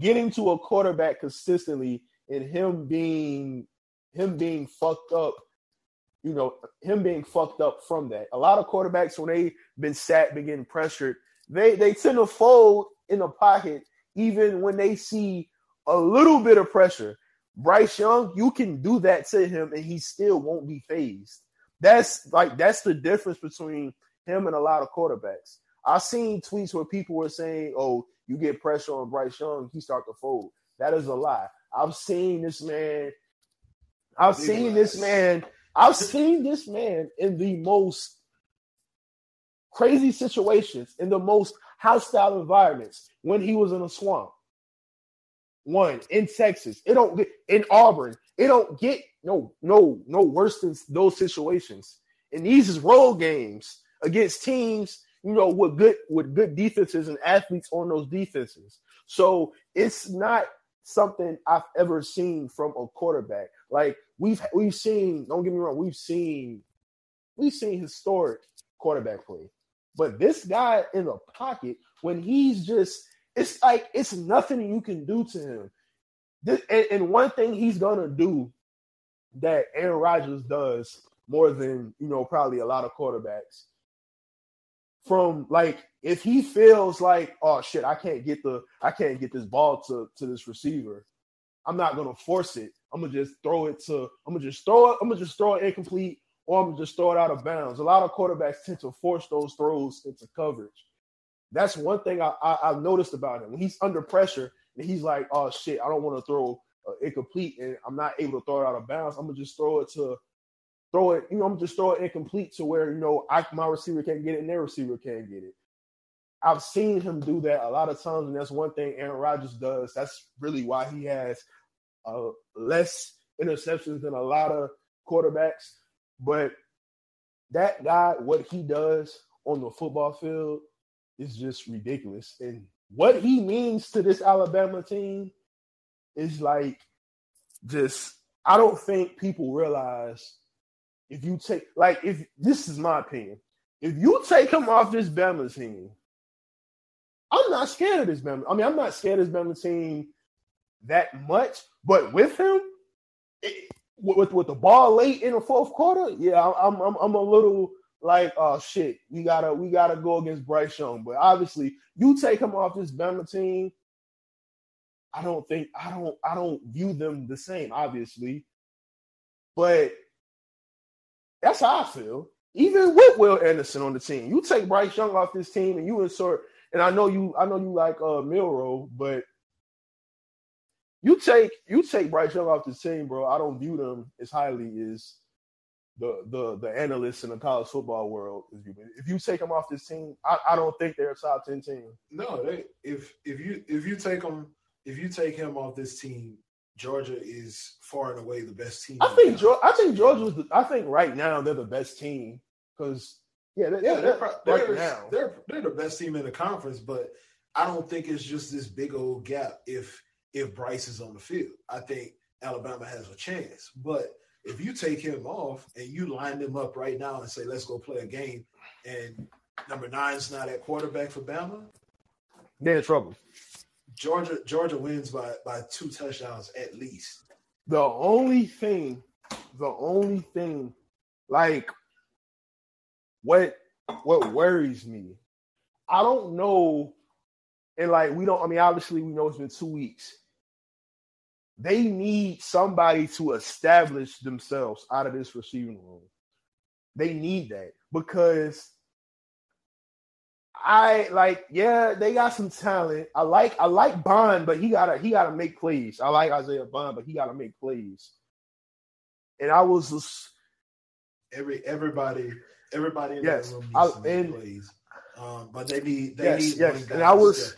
getting to a quarterback consistently and him being him being fucked up. You know, him being fucked up from that. A lot of quarterbacks when they've been sat, been getting pressured, they they tend to fold in the pocket even when they see a little bit of pressure. Bryce Young, you can do that to him and he still won't be phased. That's like that's the difference between him and a lot of quarterbacks. I've seen tweets where people were saying, "Oh, you get pressure on Bryce Young, he start to fold." That is a lie. I've seen this man. I've seen this man. I've seen this man in the most crazy situations, in the most hostile environments when he was in a swamp. One in Texas, it don't get in Auburn. It don't get no no no worse than those situations. And these is road games against teams, you know, with good with good defenses and athletes on those defenses. So it's not something I've ever seen from a quarterback. Like we've we've seen, don't get me wrong, we've seen we've seen historic quarterback play. But this guy in the pocket, when he's just, it's like it's nothing you can do to him. This, and, and one thing he's gonna do that Aaron Rodgers does more than you know probably a lot of quarterbacks. From like if he feels like oh shit I can't get the I can't get this ball to to this receiver, I'm not gonna force it. I'm gonna just throw it to I'm gonna just throw it I'm gonna just throw it incomplete or I'm gonna just throw it out of bounds. A lot of quarterbacks tend to force those throws into coverage. That's one thing I, I, I've noticed about him. When he's under pressure and he's like, "Oh shit, I don't want to throw uh, incomplete, and I'm not able to throw it out of bounds. I'm gonna just throw it to throw it. You know, I'm just throw it incomplete to where you know I, my receiver can't get it and their receiver can't get it. I've seen him do that a lot of times, and that's one thing Aaron Rodgers does. That's really why he has uh, less interceptions than a lot of quarterbacks. But that guy, what he does on the football field is just ridiculous. And what he means to this Alabama team is like just I don't think people realize if you take like if this is my opinion, if you take him off this Bama team, I'm not scared of this Bama. I mean, I'm not scared of this Bama team that much, but with him, it, with with the ball late in the fourth quarter, yeah, I'm I'm I'm a little like, oh shit, we gotta we gotta go against Bryce Young. But obviously, you take him off this Bama team. I don't think I don't I don't view them the same, obviously. But that's how I feel. Even with Will Anderson on the team, you take Bryce Young off this team and you insert. And I know you, I know you like uh Milroe, but you take you take Bryce Young off the team, bro. I don't view them as highly as the the the analysts in the college football world. If you take them off this team, I, I don't think they're a top ten team. No, they if if you if you take him if you take him off this team, Georgia is far and away the best team. I think Georgia, I think Georgia's. The, I think right now they're the best team because yeah, they're, Yeah, they're, they're, right they're, now. they're they're the best team in the conference, but I don't think it's just this big old gap if if Bryce is on the field. I think Alabama has a chance. But if you take him off and you line them up right now and say, let's go play a game, and number nine's not at quarterback for Bama, They're in trouble. Georgia Georgia wins by by two touchdowns at least. The only thing, the only thing, like what what worries me, I don't know, and like we don't. I mean, obviously we know it's been two weeks. They need somebody to establish themselves out of this receiving room. They need that because I like, yeah, they got some talent. I like, I like Bond, but he gotta, he gotta make plays. I like Isaiah Bond, but he gotta make plays. And I was just, Every everybody everybody in Yes, that room needs make and- plays. Um, but they need they Yes, need yes, and I was-.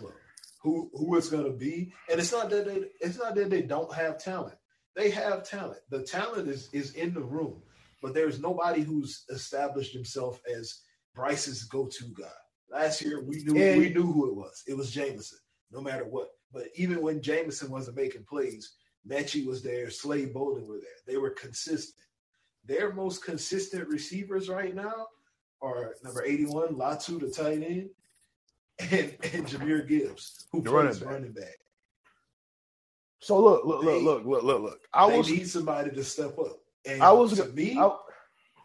Who who it's gonna be? And it's not that they it's not that they don't have talent. They have talent. The talent is is in the room, but there's nobody who's established himself as Bryce's go-to guy. Last year we knew And- we knew who it was. It was Jameson, no matter what. But even when Jameson wasn't making plays, Metchie was there, Slade Bolden were there. They were consistent. Their most consistent receivers right now are number 81, Latu, the tight end, and, and Jahmyr Gibbs, who The plays running running back. back. so look, look, look, They- look, look, look, look. I they was, need somebody to step up. And I was, to me, I-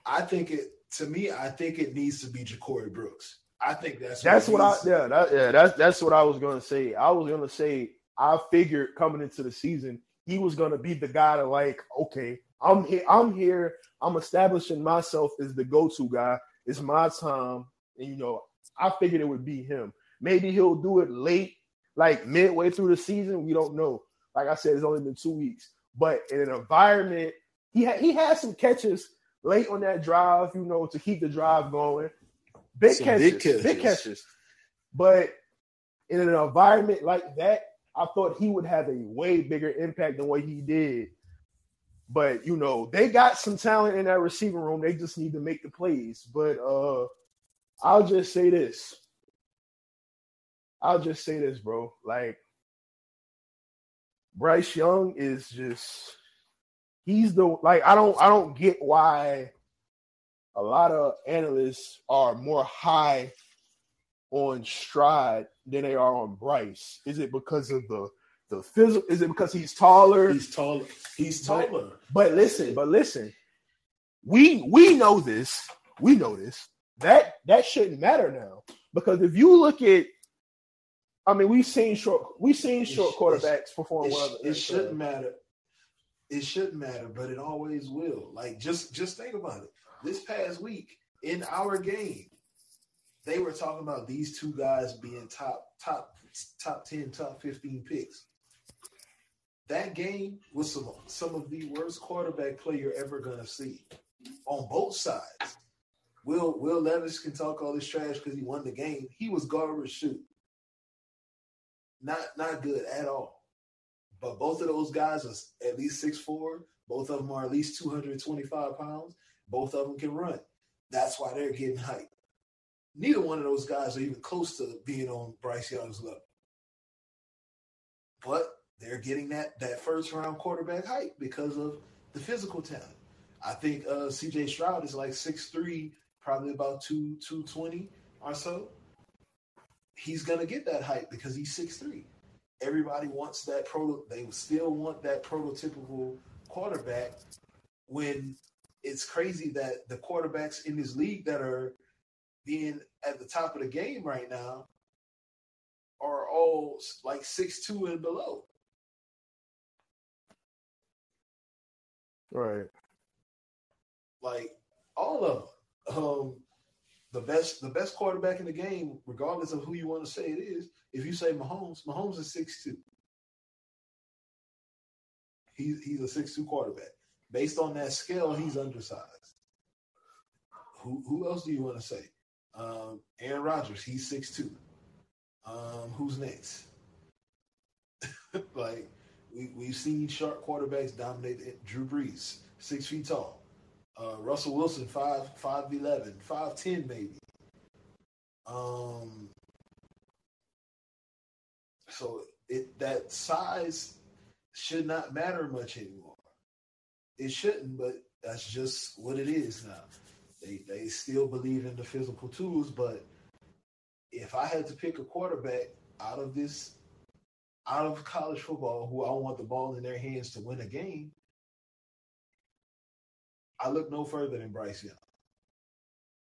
I think it to me, I think it needs to be Ja'Corey Brooks. I think that's that's what I, yeah, that, yeah, that's that's what I was gonna say. I was gonna say I figured coming into the season he was gonna be the guy to like, okay, I'm here, I'm here, I'm establishing myself as the go-to guy. It's my time, and you know, I figured it would be him. Maybe he'll do it late, like midway through the season. We don't know. Like I said, it's only been two weeks, but in an environment, he had he had some catches late on that drive, you know, to keep the drive going. Big Some catches, big big catches. catches. But in an environment like that, I thought he would have a way bigger impact than what he did. But you know, they got some talent in that receiver room. They just need to make the plays. But uh I'll just say this. I'll just say this, bro. Like Bryce Young is just he's the like I don't I don't get why a lot of analysts are more high on Stroud than they are on Bryce. Is it because of the the physical? Is it because he's taller? He's taller. He's But- taller. But listen, but listen, we we know this. We know this. That that shouldn't matter now because if you look at, I mean, we've seen short we've seen short quarterbacks perform It, well. sh- it shouldn't matter. It shouldn't matter, but it always will. Like just just think about it. This past week in our game, they were talking about these two guys being top top top ten, top fifteen picks. That game was some some of the worst quarterback play you're ever gonna see on both sides. Will Will Levis can talk all this trash because he won the game. He was garbage shoot. Not not good at all. But both of those guys are at least six four. Both of them are at least 225 pounds. Both of them can run. That's why they're getting hyped. Neither one of those guys are even close to being on Bryce Young's level. But they're getting that that first round quarterback hype because of the physical talent. I think uh, CJ Stroud is like 6'3, probably about 2 220 or so. He's gonna get that hype because he's 6'3 everybody wants that proto they still want that prototypical quarterback when it's crazy that the quarterbacks in this league that are being at the top of the game right now are all like six two and below. Right. Like all of them. Um, the best the best quarterback in the game, regardless of who you want to say it is, if you say Mahomes, Mahomes is six two. He's he's a six two quarterback. Based on that scale, he's undersized. Who who else do you want to say? Um, Aaron Rodgers, he's six two. Um, who's next? like we we've seen short quarterbacks dominate. Drew Brees, six feet tall. Uh, Russell Wilson, five five eleven, five ten maybe. Um, so it that size should not matter much anymore. It shouldn't, but that's just what it is now. They they still believe in the physical tools, but if I had to pick a quarterback out of this out of college football who I want the ball in their hands to win a game, I look no further than Bryce Young.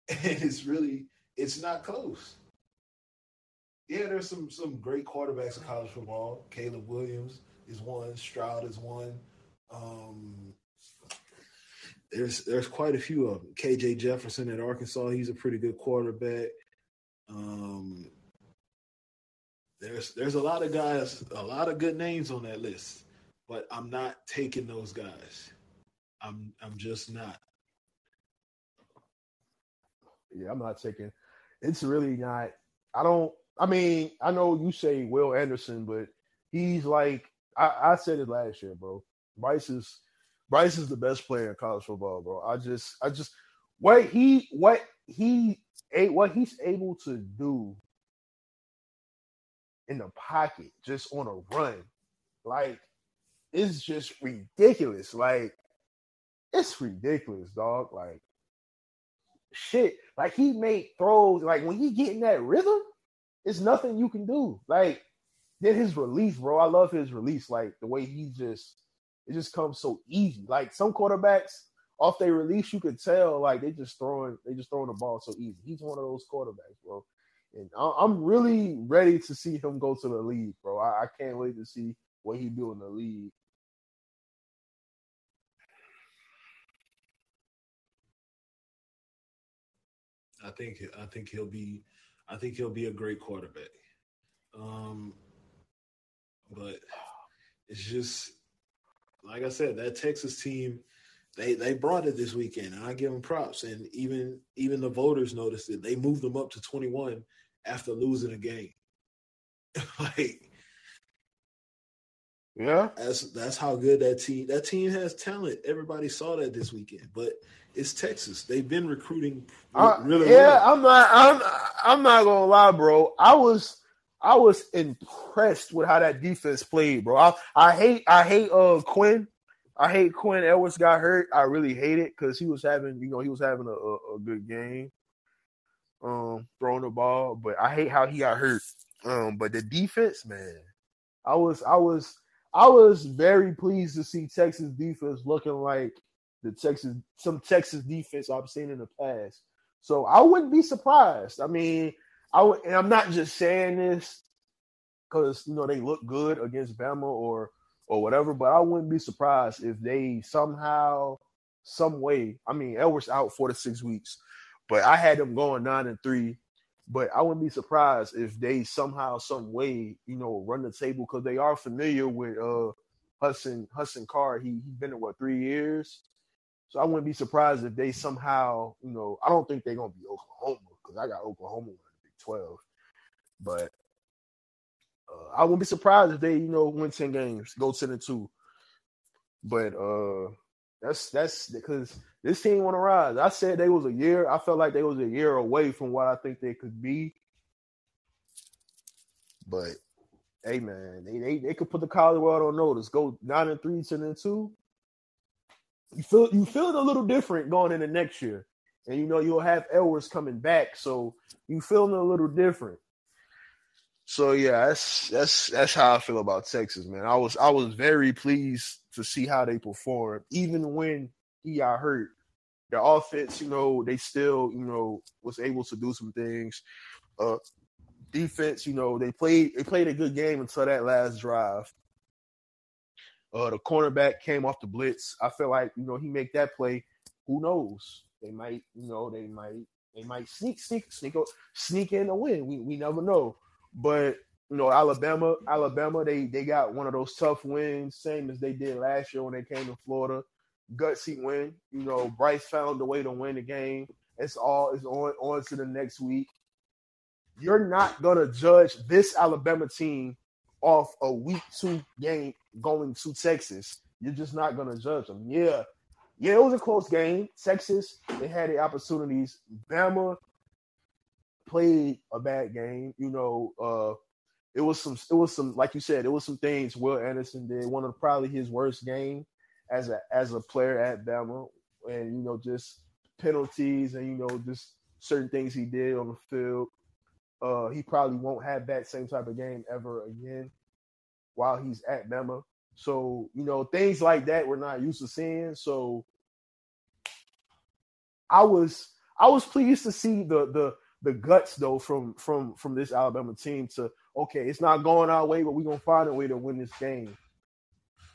And it's really it's not close. Yeah, there's some some great quarterbacks in college football. Caleb Williams is one. Stroud is one. Um, there's there's quite a few of them. KJ Jefferson at Arkansas, he's a pretty good quarterback. Um, there's there's a lot of guys, a lot of good names on that list, but I'm not taking those guys. I'm I'm just not. Yeah, I'm not taking. It's really not. I don't. I mean, I know you say Will Anderson, but he's like I, I said it last year, bro. Bryce is Bryce is the best player in college football, bro. I just, I just what he, what he, what he's able to do in the pocket, just on a run, like it's just ridiculous. Like it's ridiculous, dog. Like shit. Like he made throws. Like when he get in that rhythm, it's nothing you can do. Like then his release, bro. I love his release. Like the way he just it just comes so easy. Like some quarterbacks off their release, you could tell like they just throwing they just throwing the ball so easy. He's one of those quarterbacks, bro. And I'm really ready to see him go to the league, bro. I, I can't wait to see what he do in the league. I think I think he'll be I think he'll be a great quarterback. Um, but it's just like I said, that Texas team, they they brought it this weekend, and I give them props. And even even the voters noticed it. They moved them up to 21 after losing a game. like Yeah. that's that's how good that team that team has talent. Everybody saw that this weekend, but it's Texas. They've been recruiting re- Uh, really yeah, well. I'm not. I'm. I'm not gonna lie, bro. I was. I was impressed with how that defense played, bro. I, I hate. I hate. Uh, Quinn. I hate Quinn Ewers got hurt. I really hate it because he was having. You know, he was having a, a, a good game, um, throwing the ball. But I hate how he got hurt. Um, but the defense, man, I was. I was. I was very pleased to see Texas defense looking like the Texas some Texas defense I've seen in the past. So I wouldn't be surprised. I mean, I would, and I'm not just saying this because you know they look good against Bama or or whatever, but I wouldn't be surprised if they somehow, some way. I mean, Ewers out four to six weeks, but I had them going nine and three. But I wouldn't be surprised if they somehow, some way, you know, run the table because they are familiar with uh Hudson Hudson Card. He he's been there what three years. So I wouldn't be surprised if they somehow, you know, I don't think they're gonna be Oklahoma because I got Oklahoma in the Big Twelve, but uh, I wouldn't be surprised if they, you know, win ten games, go ten and two. But uh that's that's because this team want to rise. I said they was a year. I felt like they was a year away from what I think they could be. But hey, man, they they, they could put the college world on notice. Go nine and three, ten and two you feel you feel it a little different going into next year. And you know you'll have Ewers coming back, so you feeling a little different. So yeah, that's that's that's how I feel about Texas, man. I was I was very pleased to see how they performed, even when he got hurt. The offense, you know, they still, you know, was able to do some things. Uh defense, you know, they played they played a good game until that last drive. Uh, the cornerback came off the blitz. I feel like you know he make that play. Who knows? They might, you know, they might, they might sneak, sneak, sneak, sneak in a win. We we never know. But you know, Alabama, Alabama, they they got one of those tough wins, same as they did last year when they came to Florida. Gutsy win. You know, Bryce found a way to win the game. It's all is on on to the next week. You're not gonna judge this Alabama team off a week two game going to Texas. You're just not gonna judge them. Yeah, yeah, it was a close game. Texas, they had the opportunities. Bama played a bad game. You know, uh, it was some, it was some, like you said, it was some things Will Anderson did. One of probably his worst game as a as a player at Bama, and you know, just penalties and you know, just certain things he did on the field. Uh, he probably won't have that same type of game ever again while he's at Bama. So, you know, things like that we're not used to seeing. So I was I was pleased to see the the the guts though from from from this Alabama team to okay, it's not going our way, but we're gonna find a way to win this game.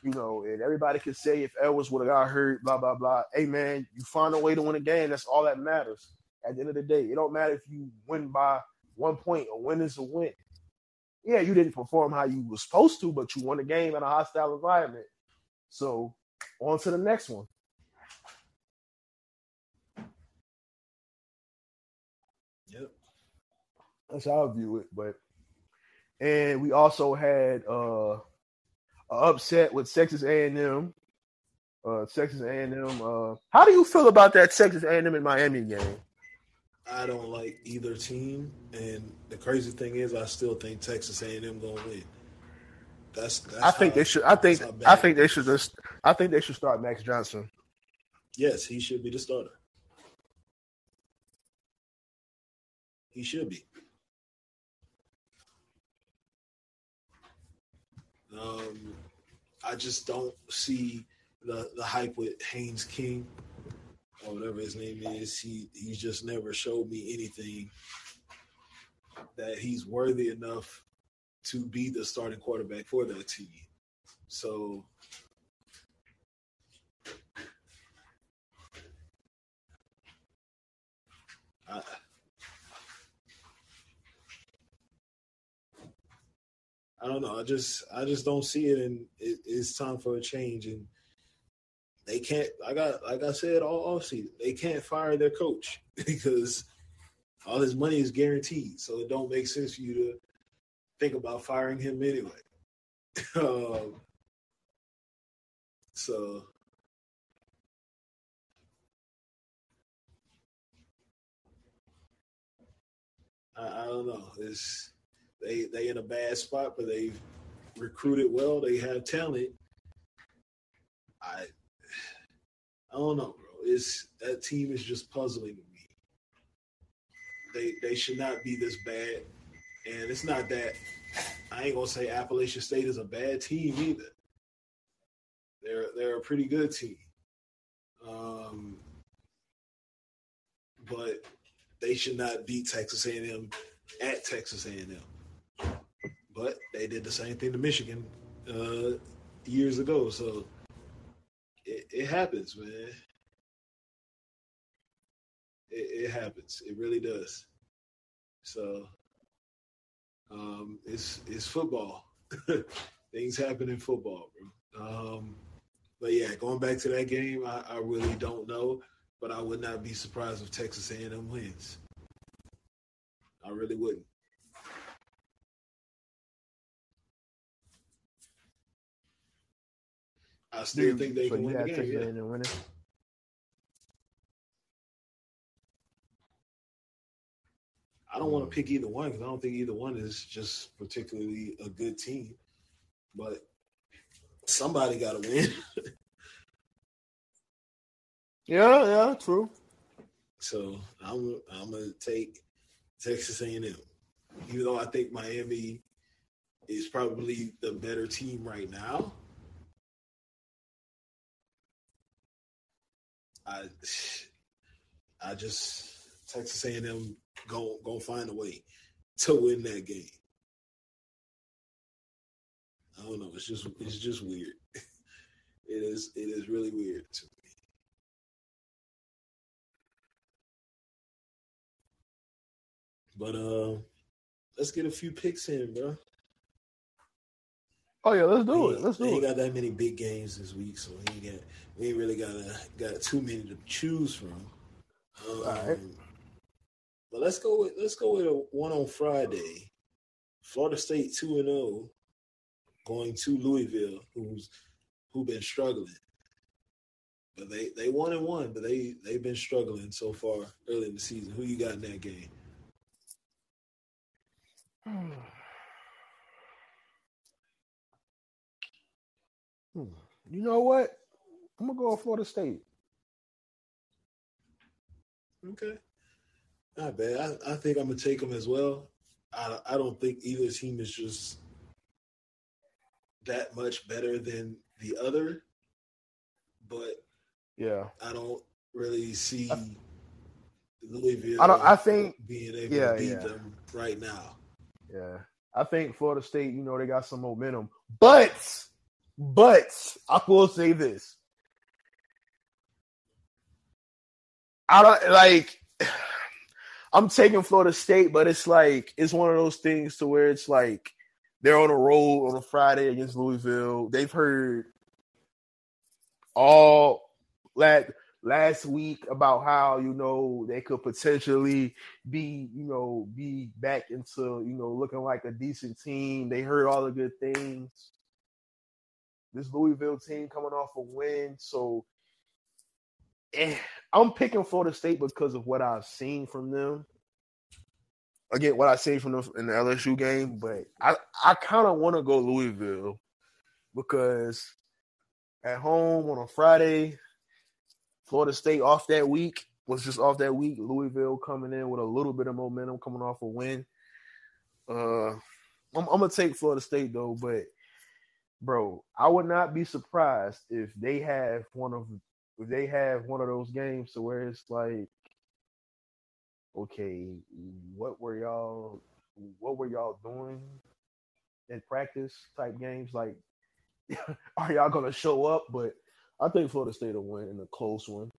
You know, and everybody can say if Ewers would have got hurt, blah blah blah. Hey man, you find a way to win a game. That's all that matters. At the end of the day, it don't matter if you win by one point. A win is a win. Yeah, you didn't perform how you were supposed to, but you won the game in a hostile environment. So on to the next one. Yep. That's how I view it. But and we also had uh a upset with Texas A&M. Uh, Texas A&M. Uh, how do you feel about that Texas A&M and Miami game? I don't like either team, and the crazy thing is, I still think Texas A&M gonna win. That's, that's I think how- they should. I think. I think they should just. I think they should start Max Johnson. Yes, he should be the starter. He should be. Um, I just don't see the the hype with Haynes King or whatever his name is, he he's just never showed me anything that he's worthy enough to be the starting quarterback for that team. So I, I don't know. I just I just don't see it, and it, it's time for a change. And they can't. I got like I said all off season, they can't fire their coach because all his money is guaranteed. So it don't make sense for you to think about firing him anyway. um, so I, I don't know. It's they they in a bad spot, but they've recruited well. They have talent. I I don't know, bro. It's that team is just puzzling to me. They they should not be this bad, and it's not that. I ain't gonna say Appalachian State is a bad team either. They're they're a pretty good team, um, but they should not beat Texas A&M at Texas A&M. But they did the same thing to Michigan uh, years ago, so it, it happens, man. It, it, happens. It really does. So um, it's it's football. Things happen in football, bro. Um, but yeah, going back to that game, I, I really don't know but I would not be surprised if Texas A&M wins. I really wouldn't. I still Dude, think they so can win the game. Yeah. winning. I don't want to pick either one because I don't think either one is just particularly a good team. But somebody got to win. Yeah, yeah, true. So I'm I'm gonna take Texas A&M, even though I think Miami is probably the better team right now. I I just Texas A&M go go find a way to win that game. I don't know. It's just it's just weird. It is it is really weird to me. But uh, let's get a few picks in, bro. Oh yeah, let's do it. Let's do it. We ain't got that many big games this week, so we ain't got we ain't really got a, got too many to choose from. Um, All right. But let's go with let's go with a one on Friday. Florida State two and zero, oh, going to Louisville, who's who been struggling. But they they won and one, but they they've been struggling so far early in the season. Who you got in that game? Hmm. You know what? I'm gonna go with Florida State. Okay, not bad. I, I think I'm gonna take them as well. I I don't think either team is just that much better than the other, but yeah, I don't really see Louisville. I don't. I think being able yeah, to beat yeah. them right now. Yeah. I think Florida State, you know, they got some momentum. But, but I will say this. I don't like I'm taking Florida State, but it's like it's one of those things to where it's like they're on a roll on a Friday against Louisville. They've heard all that last week about how you know they could potentially be you know be back into you know looking like a decent team. They heard all the good things. This Louisville team coming off a win, so eh, I'm picking Florida State because of what I've seen from them. Again, what I seen from them in the LSU game, but I I kind of want to go Louisville because at home on a Friday Florida State off that week was just off that week. Louisville coming in with a little bit of momentum, coming off a win. Uh, I'm, I'm gonna take Florida State though, but bro, I would not be surprised if they have one of if they have one of those games to where it's like, okay, what were y'all what were y'all doing in practice type games? Like, are y'all gonna show up? But I think Florida State will win in a close one.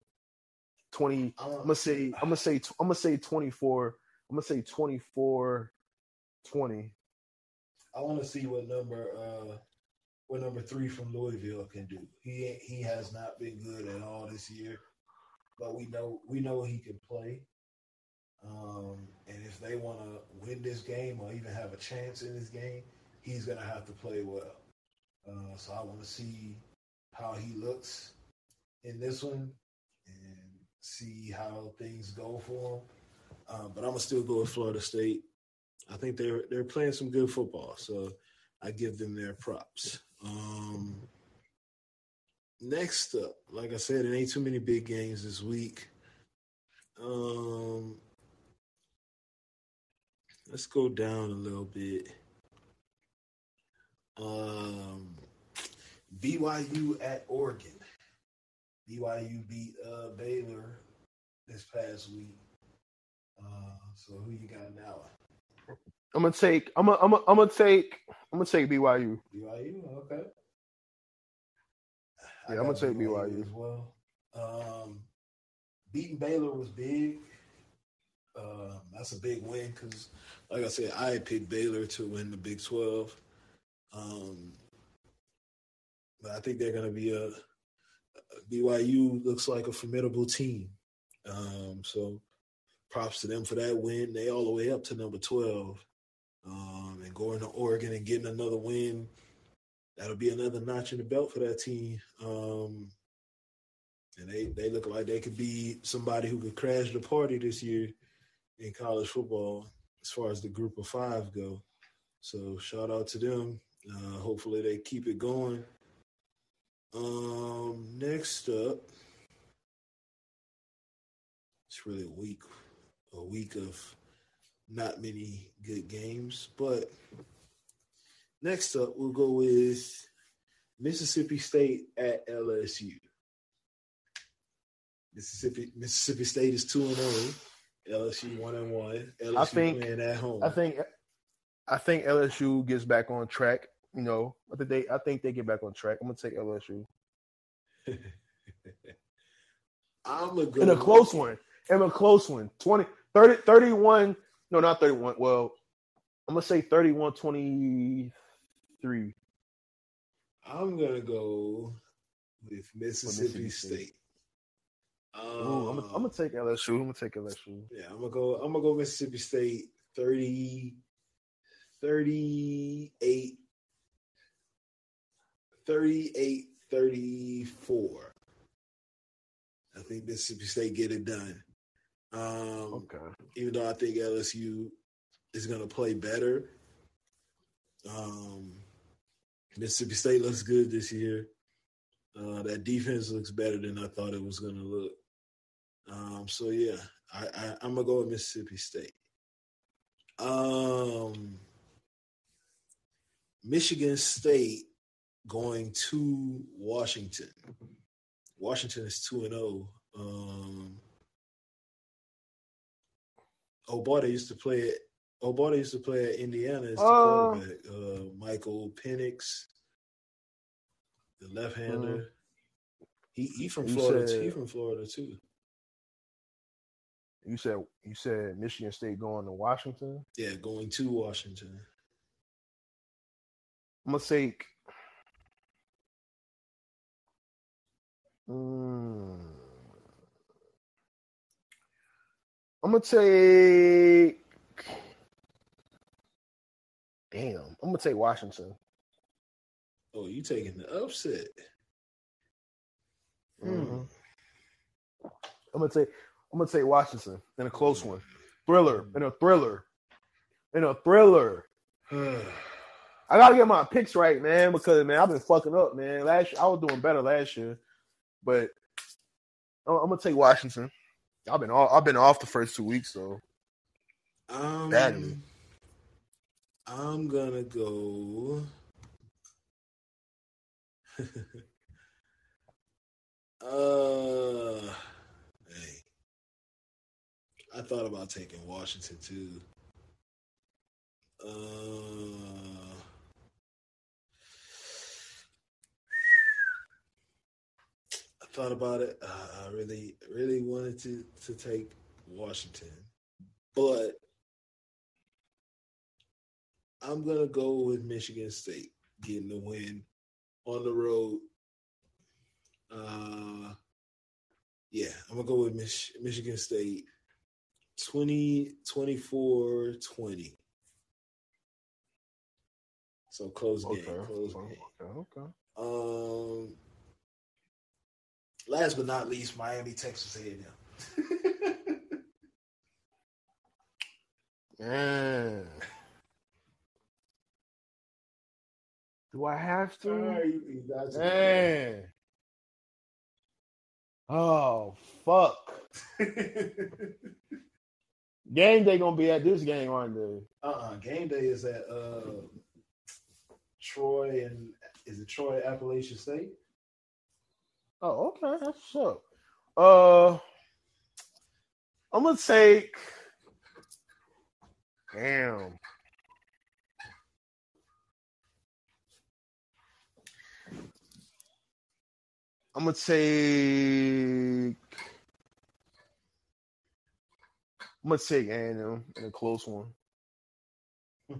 20 I'm gonna say I'm gonna say I'm gonna say 24 I'm gonna say 24 20 I want to see what number uh what number three from Louisville can do. He he has not been good at all this year, but we know we know he can play. Um, and if they want to win this game or even have a chance in this game, he's gonna have to play well. Uh, so I want to see how he looks in this one and see how things go for him. Um, but I'm gonna still go with Florida State. I think they're they're playing some good football, so I give them their props. Um, next up, like I said, it ain't too many big games this week. Um, let's go down a little bit. Um, BYU at Oregon. BYU beat uh, Baylor this past week. Uh, so who you got now? I'm gonna take. I'm gonna. I'm gonna, I'm gonna take. I'm gonna take BYU. BYU, okay. Yeah, I'm gonna take BYU. as well. Um, beating Baylor was big. Um, that's a big win because, like I said, I picked Baylor to win the Big Twelve. Um, but I think they're to be a BYU looks like a formidable team. Um, so props to them for that win. They all the way up to number twelve, um, going to Oregon and getting another win. That'll be another notch in the belt for that team. Um, and they, they look like they could be somebody who could crash the party this year in college football as far as the group of five go. So shout out to them. Uh, hopefully they keep it going. Um, next up, it's really a week, a week of not many good games. But next up, we'll go with Mississippi State at LSU. Mississippi Mississippi State is two and oh. zero. LSU one and one. LSU I think- playing at home. I think. I think LSU gets back on track. You know, I think they. I think they get back on track. I'm gonna take LSU I'm a in a close one. In a close one. 20, 30, 31. No, not 31. Well, I'm gonna say 31 23. I'm gonna go with Mississippi, Mississippi State. State. Ooh, I'm, gonna, I'm Um, gonna take LSU. I'm gonna take LSU. Yeah, I'm gonna go. I'm gonna go Mississippi State 30, 38, 38, 34. I think Mississippi State get it done. Um, Okay. even though I think LSU is gonna play better. Um, Mississippi State looks good this year. Uh, that defense looks better than I thought it was gonna look. Um, so yeah, I, I I'm gonna go with Mississippi State. Um, Michigan State going to Washington. Washington is two and zero. Um, oh boy, they used to play at. Oh boy, they used to play at Indiana as the Uh, quarterback. Uh, Michael Penix, the left hander. He he from Florida. said- he from Florida too. You said you said Michigan State going to Washington. Yeah, going to Washington. I'm gonna take. Mm, I'm gonna take. Damn, I'm gonna take Washington. Oh, you taking the upset? Mhm. I'm gonna take. I'm gonna take Washington in a close one. Thriller in a thriller. In a thriller. I gotta get my picks right, man, because man, I've been fucking up, man. Last year, I was doing better last year, but I'm, I'm gonna take Washington. I've been off, I've been off the first two weeks, so um, Badly. I'm gonna go. uh, hey, I thought about taking Washington too. Uh, I thought about it. Uh, I really, really wanted to to take Washington, but I'm gonna go with Michigan State getting the win on the road. Uh, yeah, I'm gonna go with Mich- Michigan State 20, 24, 20. So close game, Okay. close Okay. game. Okay. Um, last but not least, Miami, Texas A&M. Man. Do I have to? Alright, you- you Man. Oh fuck. Game day gonna be at this game, aren't they? Uh-uh. Game day is at uh, Troy and is it Troy Appalachian State? Oh, okay, that's what's up. Uh, I'm gonna take. Damn. I'm gonna take. I'm gonna take A&M in a close one.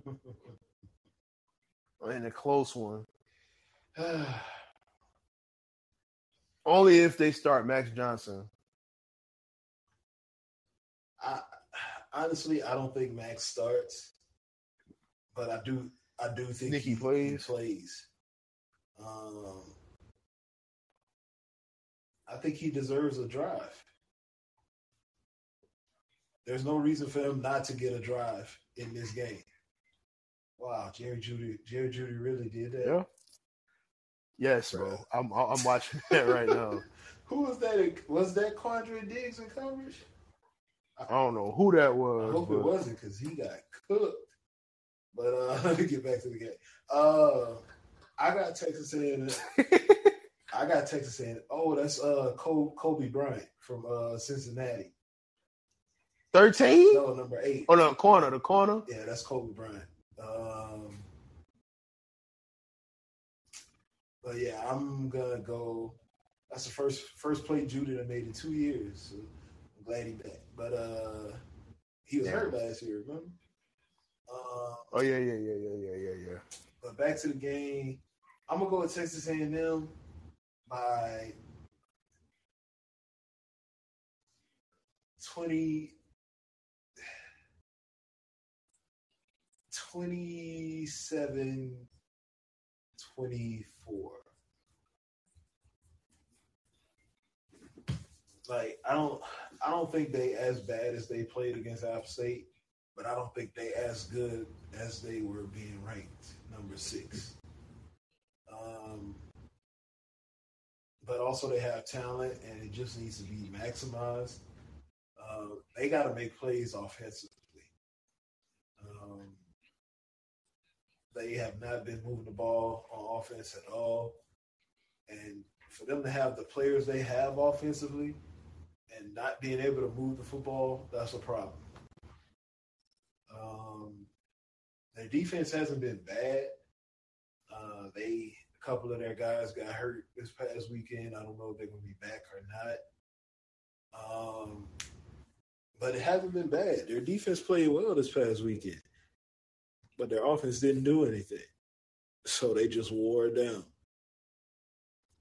In a close one. Only if they start Max Johnson. I honestly I don't think Max starts, but I do I do think Think he plays? plays. Um, I think he deserves a drive. There's no reason for him not to get a drive in this game. Wow, Jerry Jeudy, Jerry Jeudy really did that. Yeah. Yes, bro. I'm I'm watching that right now. Who was that? Was that Quandre Diggs in coverage? I don't know who that I was. hope it wasn't because he got cooked. But uh, let me get back to the game. Uh, I got Texas in. I got Texas in. Oh, that's uh Coby, Bryant from uh Cincinnati. Thirteen? No, number eight. Oh no, corner, the corner. Yeah, that's Coby Bryant. Um, but yeah, I'm gonna go. That's the first first play Jeudy that made in two years. So I'm glad he back. But uh, he was Yeah. hurt last year. Remember? Uh, Oh yeah, yeah, yeah, yeah, yeah, yeah, yeah. But back to the game, I'm gonna go with Texas A&M by 20, 27, 24. Like I don't, I don't think they as bad as they played against App State, but I don't think they as good as they were being ranked number six. Um, but also they have talent, and it just needs to be maximized. Uh, they got to make plays offensively. Um, they have not been moving the ball on offense at all, and for them to have the players they have offensively and not being able to move the football, that's a problem. Um, their defense hasn't been bad. Uh, they a couple of their guys got hurt this past weekend. I don't know if they're gonna be back or not. Um, but it hasn't been bad. Their defense played well this past weekend, but their offense didn't do anything, so they just wore it down.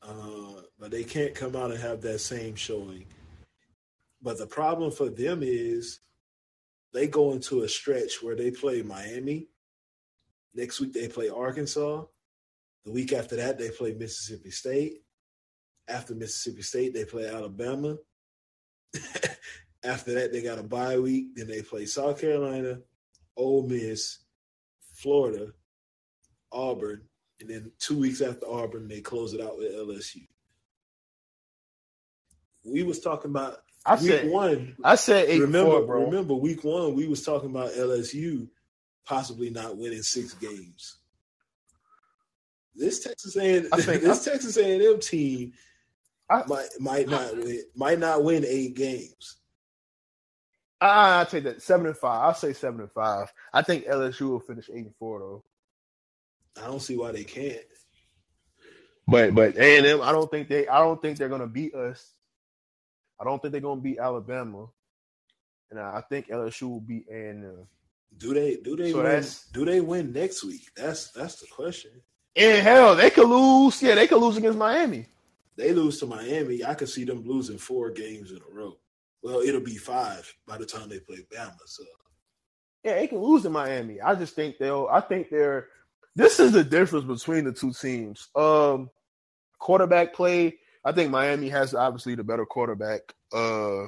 Uh, but they can't come out and have that same showing. But the problem for them is they go into a stretch where they play Miami. Next week they play Arkansas. The week after that they play Mississippi State. After Mississippi State they play Alabama. after that they got a bye week. Then they play South Carolina, Ole Miss, Florida, Auburn, and then two weeks after Auburn they close it out with LSU. We was talking about I week said one I said eight remember, four, bro. remember week one, we was talking about LSU possibly not winning six games. This Texas A I this Texas A and M team I- might might not win might not win eight games. I, I take that seven and five. I'll say seven and five. I think LSU will finish eight and four though. I don't see why they can't. But but A and M, I don't think they. I don't think they're gonna beat us. I don't think they're gonna beat Alabama, and I I think LSU will beat A and M. Do they do they So win? Do they win next week? That's that's the question. And hell, they could lose. Yeah, they could lose against Miami. They lose to Miami. I could see them losing four games in a row. Well, it'll be five by the time they play Bama. So Yeah, they can lose in Miami. I just think they'll. I think they're. This is the difference between the two teams. Um, quarterback play. I think Miami has obviously the better quarterback. Uh,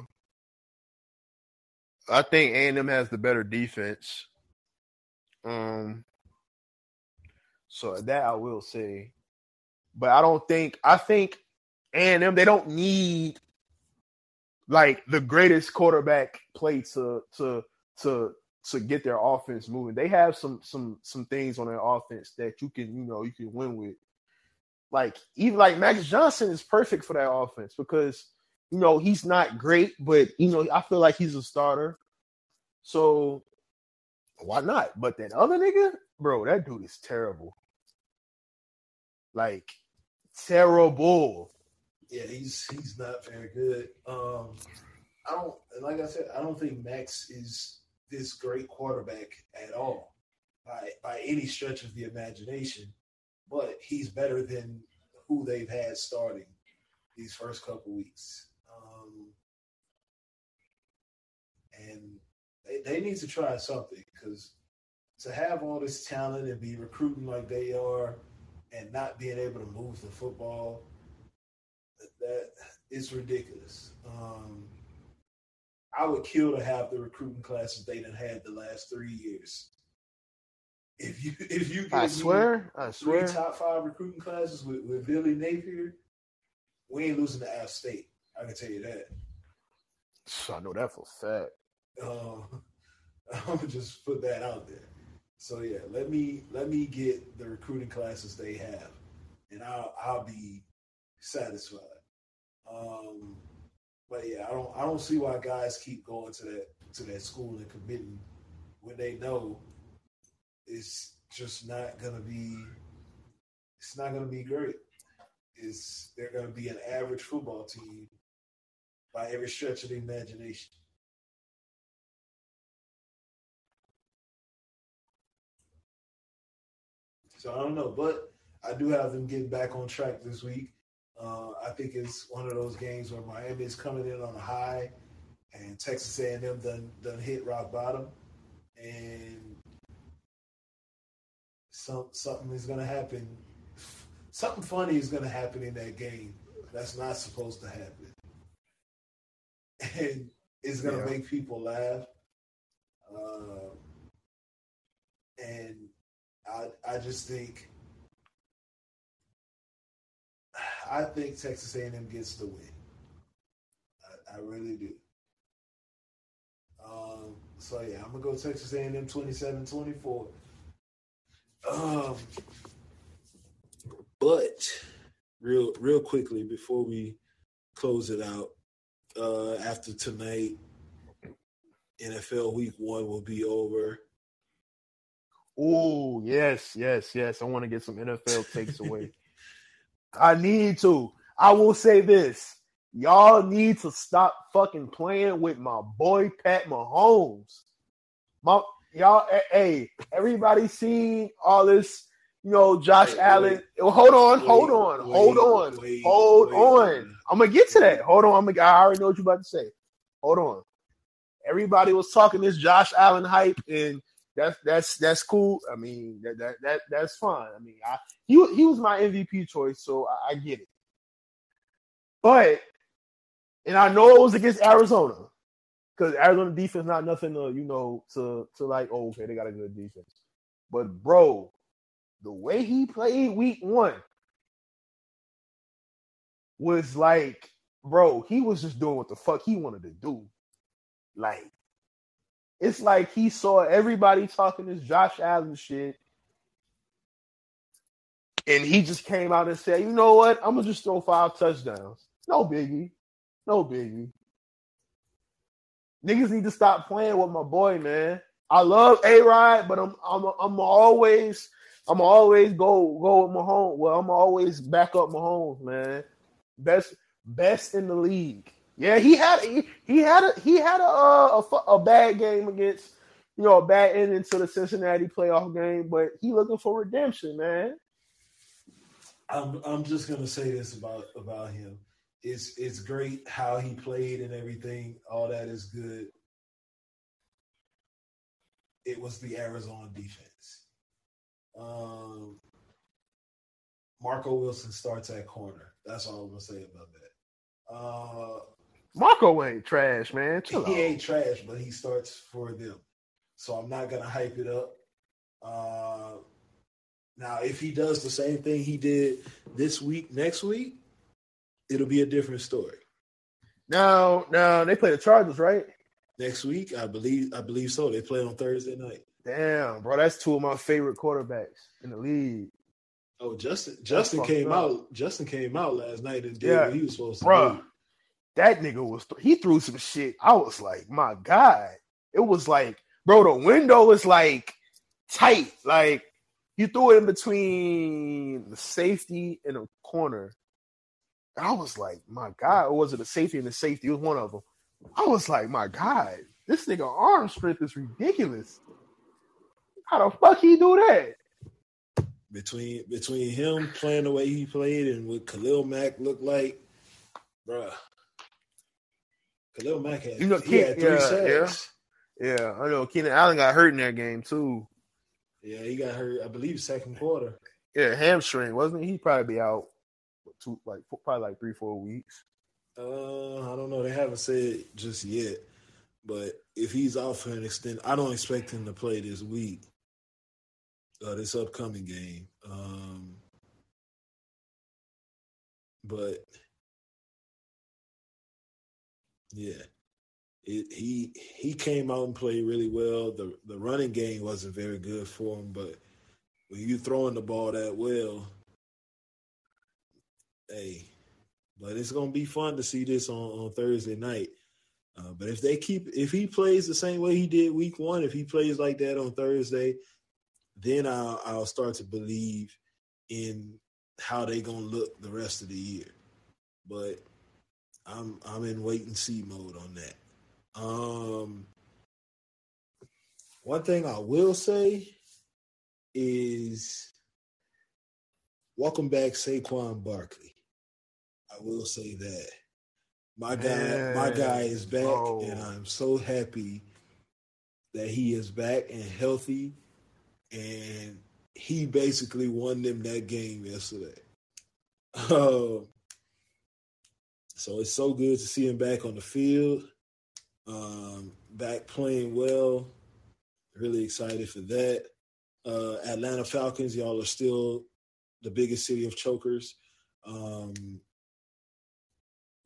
I think A and M has the better defense. Um, so that I will say, but I don't think. I think A and M they don't need like the greatest quarterback play to to to to get their offense moving. They have some some some things on their offense that you can you know you can win with. Like even like Max Johnson is perfect for that offense because you know he's not great, but you know I feel like he's a starter. So why not? But that other nigga, bro, that dude is terrible. Like terrible. Yeah, he's he's not very good. Um, I don't like I said, I don't think Max is this great quarterback at all by by any stretch of the imagination. But he's better than who they've had starting these first couple weeks. Um, and they, they need to try something because to have all this talent and be recruiting like they are and not being able to move the football that it's ridiculous. Um, I would kill to have the recruiting classes they done had the last three years. If you if you I swear, I three swear. top five recruiting classes with, with Billy Napier, we ain't losing to App State. I can tell you that. I know that for a fact. Um, I'm gonna just put that out there. So yeah, let me let me get the recruiting classes they have, and I'll I'll be satisfied. Um, but yeah, I don't I don't see why guys keep going to that to that school and committing when they know it's just not gonna be it's not gonna be great. It's they're gonna be an average football team by every stretch of the imagination. So I don't know, but I do have them getting back on track this week. Uh, I think it's one of those games where Miami is coming in on a high, and Texas A&M done done hit rock bottom, and some something is going to happen. Something funny is going to happen in that game. That's not supposed to happen, and it's going to Yeah. make people laugh. Uh, and I I just think I think Texas A&M gets the win. I, I really do. Um, so yeah, I'm gonna go Texas A&M 27-24. Um, but real real quickly before we close it out, uh, after tonight, NFL Week One will be over. Oh yes, yes, yes. I want to get some NFL takes away. I need to. I will say this. Y'all need to stop fucking playing with my boy Pat Mahomes. My y'all, eh, hey, everybody seen all this, you know, Josh Wait, Allen. Well, hold on, wait, hold on, wait, hold on, wait, hold wait, on. I'm gonna get to that. Hold on. I'm gonna, I already know what you're about to say. Hold on. Everybody was talking this Josh Allen hype, and that's that's that's cool. I mean, that that, that that's fine. I mean, I he he was my MVP choice, so I, I get it. But and I know it was against Arizona because Arizona defense not nothing to you know to to like. Oh, okay, they got a good defense. But bro, the way he played week one was like, bro, he was just doing what the fuck he wanted to do. Like, it's like he saw everybody talking this Josh Allen shit. And he just came out and said, you know what? I'm gonna just throw five touchdowns. No biggie. No biggie. Niggas need to stop playing with my boy, man. I love A Rod, but I'm I'm I'm always I'm always go go with Mahomes. Well, I'm always back up Mahomes, man. Best best in the league. Yeah, he had he, he had a he had a, uh, a a bad game against you know, a bad ending to the Cincinnati playoff game, but he looking for redemption, man. I'm I'm just gonna say this about about him. It's it's great how he played and everything. All that is good. It was the Arizona defense. Um, Marco Wilson starts at corner. That's all I'm gonna say about that. Uh, Marco ain't trash, man. Chill he ain't trash, but he starts for them. So I'm not gonna hype it up. Uh, now, if he does the same thing he did this week, next week, it'll be a different story. Now, now they play the Chargers, right? Next week, I believe, I believe so. They play on Thursday night. Damn, bro, that's two of my favorite quarterbacks in the league. Oh, Justin, Justin came up. out. Justin came out last night and did Yeah. what he was supposed to Bruh. do. That nigga was he threw some shit. I was like, my God. It was like, bro, the window was like tight. Like you threw it in between the safety and the corner. I was like, my God, or was it the safety and the safety? It was one of them. I was like, my God, this nigga arm strength is ridiculous. How the fuck he do that? Between between him playing the way he played and what Khalil Mack looked like, bruh. Khalil Mack had, You know, he had three yeah, sacks. Yeah, I know. Keenan Allen got hurt in that game too. Yeah, he got hurt. I believe second quarter. Yeah, hamstring, wasn't he? He'd probably be out two, like probably like three, four weeks. Uh, I don't know. They haven't said just yet, but if he's out for an extent, I don't expect him to play this week. Uh, this upcoming game. Um, but yeah, it, he he came out and played really well. The the running game wasn't very good for him, but when you throwing the ball that well, hey, but it's gonna be fun to see this on, on Thursday night. Uh, but if they keep, if he plays the same way he did week one, if he plays like that on Thursday, then I'll, I'll start to believe in how they gonna look the rest of the year. But I'm I'm in wait and see mode on that. Um, one thing I will say is welcome back Saquon Barkley. I will say that. My guy, my guy is back, bro. and I'm so happy that he is back and healthy. And he basically won them that game yesterday. Um, so it's so good to see him back on the field, um, back playing well. Really excited for that. Uh, Atlanta Falcons, y'all are still the biggest city of chokers. Um,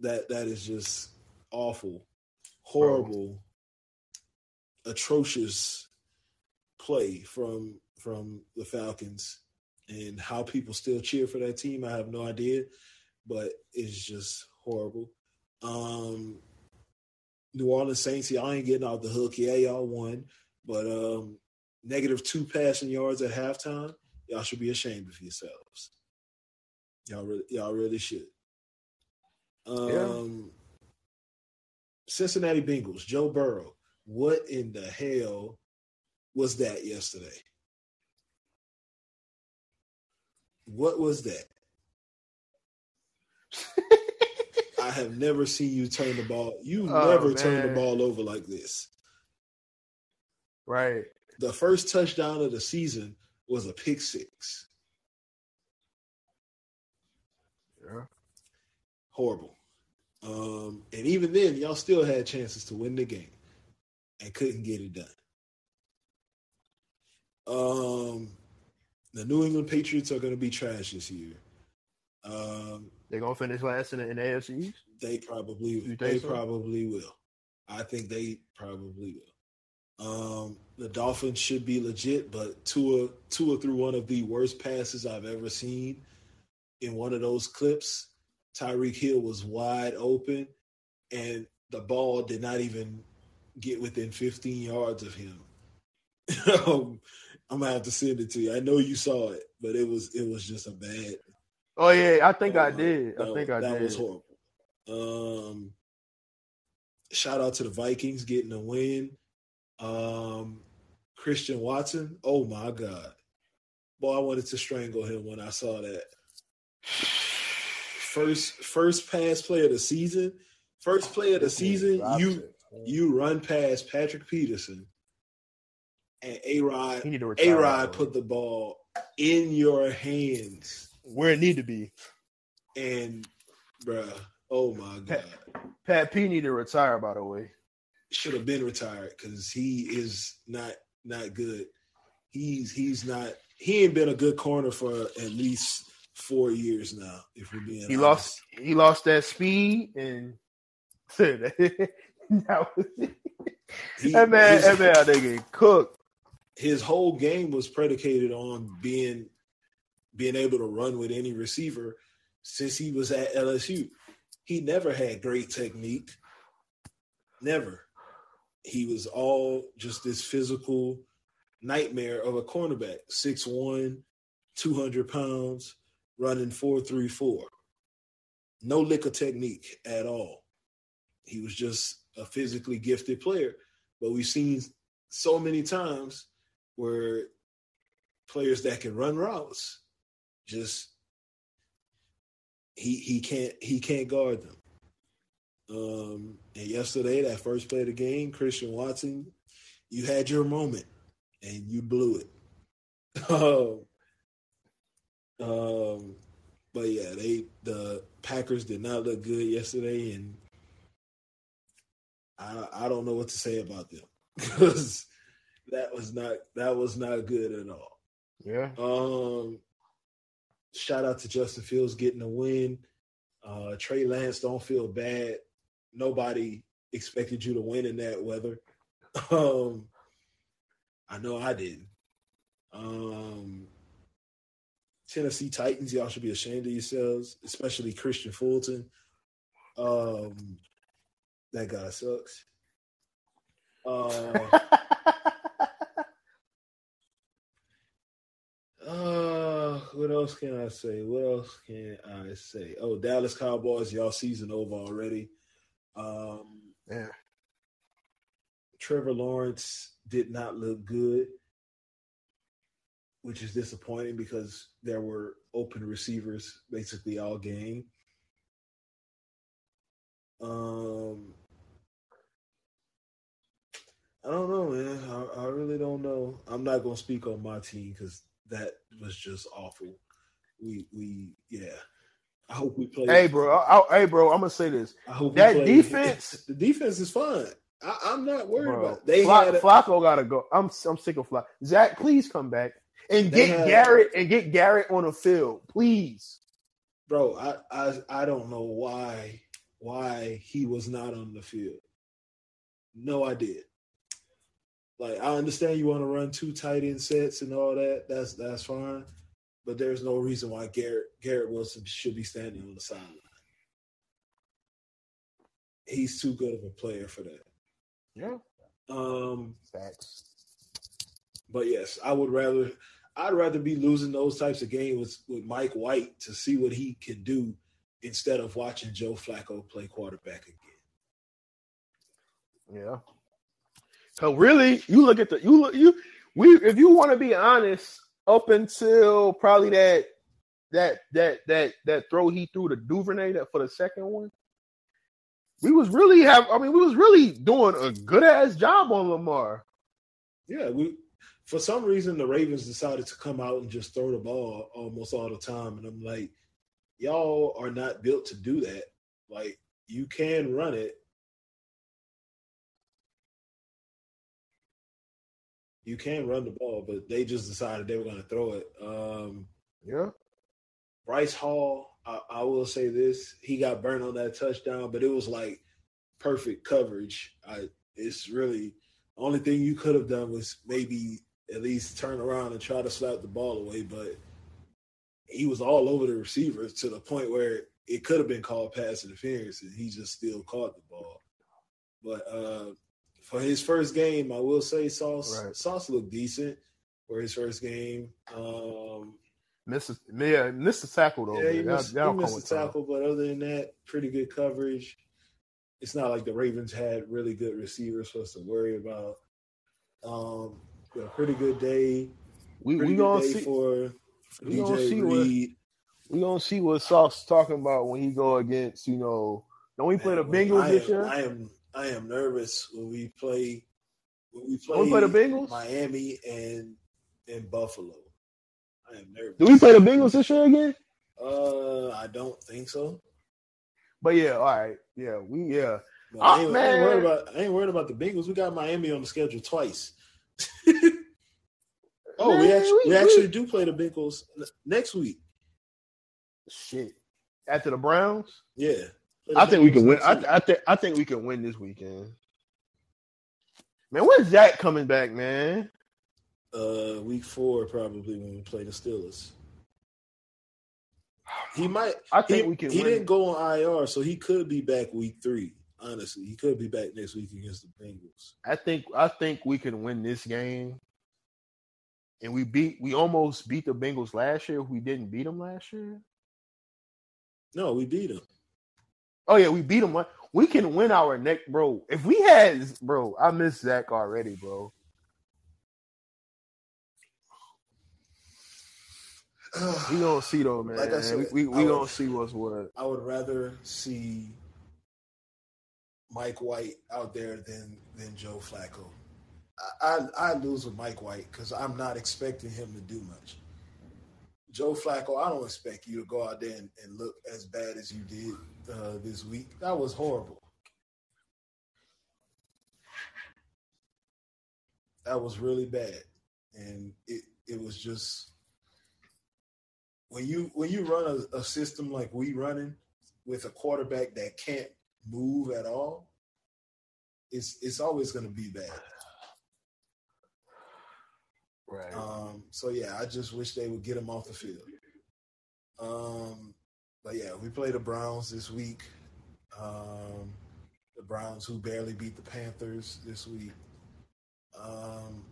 that that is just awful, horrible, atrocious play from from the Falcons, and how people still cheer for that team. I have no idea, but it's just horrible. Um, New Orleans Saints, y'all ain't getting off the hook. Yeah, y'all won, but um, negative two passing yards at halftime. Y'all should be ashamed of yourselves. Y'all really, y'all really should. Um, Cincinnati Bengals, Joe Burrow. What in the hell was that yesterday? What was that? I have never seen you turn the ball. You Oh, never turn the ball over like this. Right. The first touchdown of the season was a pick six. Yeah. Horrible. Um, and even then, y'all still had chances to win the game and couldn't get it done. Um, the New England Patriots are going to be trash this year. Um, They're gonna finish last in the, in the AFC East? they probably think they so? probably will. I think they probably will. Um, the Dolphins should be legit, but Tua Tua threw one of the worst passes I've ever seen in one of those clips. Tyreek Hill was wide open, and the ball did not even get within 15 yards of him. Um, I'm gonna have to send it to you. I know you saw it, but it was it was just a bad Oh yeah, I think I did. I that- think I that did. was horrible. Um, shout out to the Vikings getting a win. Um, Christian Watson. Oh my God. Boy, I wanted to strangle him when I saw that. First first pass play of the season. First play of the season, you you run past Patrick Peterson and A Rod He need to A retire. Rod put the ball in your hands. Where it need to be. And bruh, oh my God. Pat P need to retire. By the way, should have been retired because he is not not good. He's he's not he ain't been a good corner for at least four years now. If we're being he honest. lost. He lost that speed and that was, He- that man. his, That man out there getting cooked. his whole game was predicated on being being able to run with any receiver since he was at LSU. He never had great technique. Never. He was all just this physical nightmare of a cornerback. 6'1, 200 pounds, running 4'3'4. No lick of technique at all. He was just a physically gifted player. But we've seen so many times where players that can run routes just he he can't he can't guard them. Um, and yesterday, that first play of the game, Christian Watson, you had your moment and you blew it. um, um, but yeah, they the Packers did not look good yesterday, and I I don't know what to say about them because that was not that was not good at all. Yeah, Um, shout out to Justin Fields getting a win. Uh, Trey Lance, don't feel bad. Nobody expected you to win in that weather. Um, I know I didn't. Um, Tennessee Titans, y'all should be ashamed of yourselves, especially Kristian Fulton. Um, that guy sucks. Uh, Uh, what else can I say? What else can I say? Oh, Dallas Cowboys, y'all season over already. Um, yeah. Trevor Lawrence did not look good, which is disappointing because there were open receivers basically all game. Um, I don't know, man. I, I really don't know. I'm not gonna speak on my team because that was just awful. We we yeah. I hope we play. Hey, bro. I, I- hey, bro. I'm gonna say this. I hope that we defense- The defense is fine. I, I'm not worried Bro, about. It. They Fla- had a, Flacco gotta go. I'm I'm sick of Flacco. Zach, please come back and get had- Garrett and get Garrett on the field, please. bro. I, I I don't know why why he was not on the field. No idea. Like I understand you want to run two tight end sets and all that. That's that's fine, but there's no reason why Garrett Garrett Wilson should be standing on the sideline. He's too good of a player for that. Yeah, Um, facts. But yes, I would rather I'd rather be losing those types of games with, with Mike White to see what he can do instead of watching Joe Flacco play quarterback again. Yeah. So really, you look at the you look you we if you want to be honest, up until probably that that that that that throw he threw to Duvernay that for the second one, we was really have I mean we was really doing a good ass job on Lamar. Yeah, we for some reason the Ravens decided to come out and just throw the ball almost all the time, and I'm like, y'all are not built to do that. Like you can run it. You can run the ball, but they just decided they were going to throw it. Um, Yeah. Bryce Hall, I, I will say this: he got burned on that touchdown, but it was like perfect coverage. I, it's really the only thing you could have done was maybe at least turn around and try to slap the ball away, but he was all over the receiver to the point where it could have been called pass interference, and he just still caught the ball. But uh, for his first game, I will say Sauce Right. Sauce looked decent for his first game. Um, Missed yeah, missed the tackle though. yeah, he missed, he missed time. tackle, but other than that, pretty good coverage. It's not like the Ravens had really good receivers for us to worry about. Um, a pretty good day. We we gonna see for we gonna DJ see what- Reed. we gonna see what Sauce talking about when he go against you know. Don't we play the Bengals this year? I am I am nervous when we play when we play, we play the Bengals? Miami and and Buffalo. I am nervous. Do we play the Bengals this year again? Uh, I don't think so. But yeah, all right, yeah, we yeah. Ah, I, ain't, I ain't worried about I ain't worried about the Bengals. We got Miami on the schedule twice. oh, we actually we, we- actually do play the Bengals next week. Shit. After the Browns, Yeah, I think we can win. I. I think I think we can win this weekend. Man, when's Zach coming back, man? uh, week four probably when we play the Steelers. He might. I think he, we can He win. didn't go on IR, so he could be back week three. Honestly, he could be back next week against the Bengals. I think I think we can win this game. And we beat we almost beat the Bengals last year. We didn't beat them last year. No, we beat him. Oh yeah, we beat them. We can win our neck, bro. If we had, bro, I miss Zach already, bro. We gonna see though, man. Like I said, we we, we would- gonna see what's what. I would rather see Mike White out there than than Joe Flacco. I I, I lose with Mike White because I'm not expecting him to do much. Joe Flacco, I don't expect you to go out there and, and look as bad as you did uh, this week. That was horrible. That was really bad, and it it was just when you when you run a, a system like we running with a quarterback that can't move at all, it's it's always going to be bad. Right. Um, so yeah, I just wish they would get him off the field. Um, but yeah, we play the Browns this week. Um, the Browns who barely beat the Panthers this week. Um,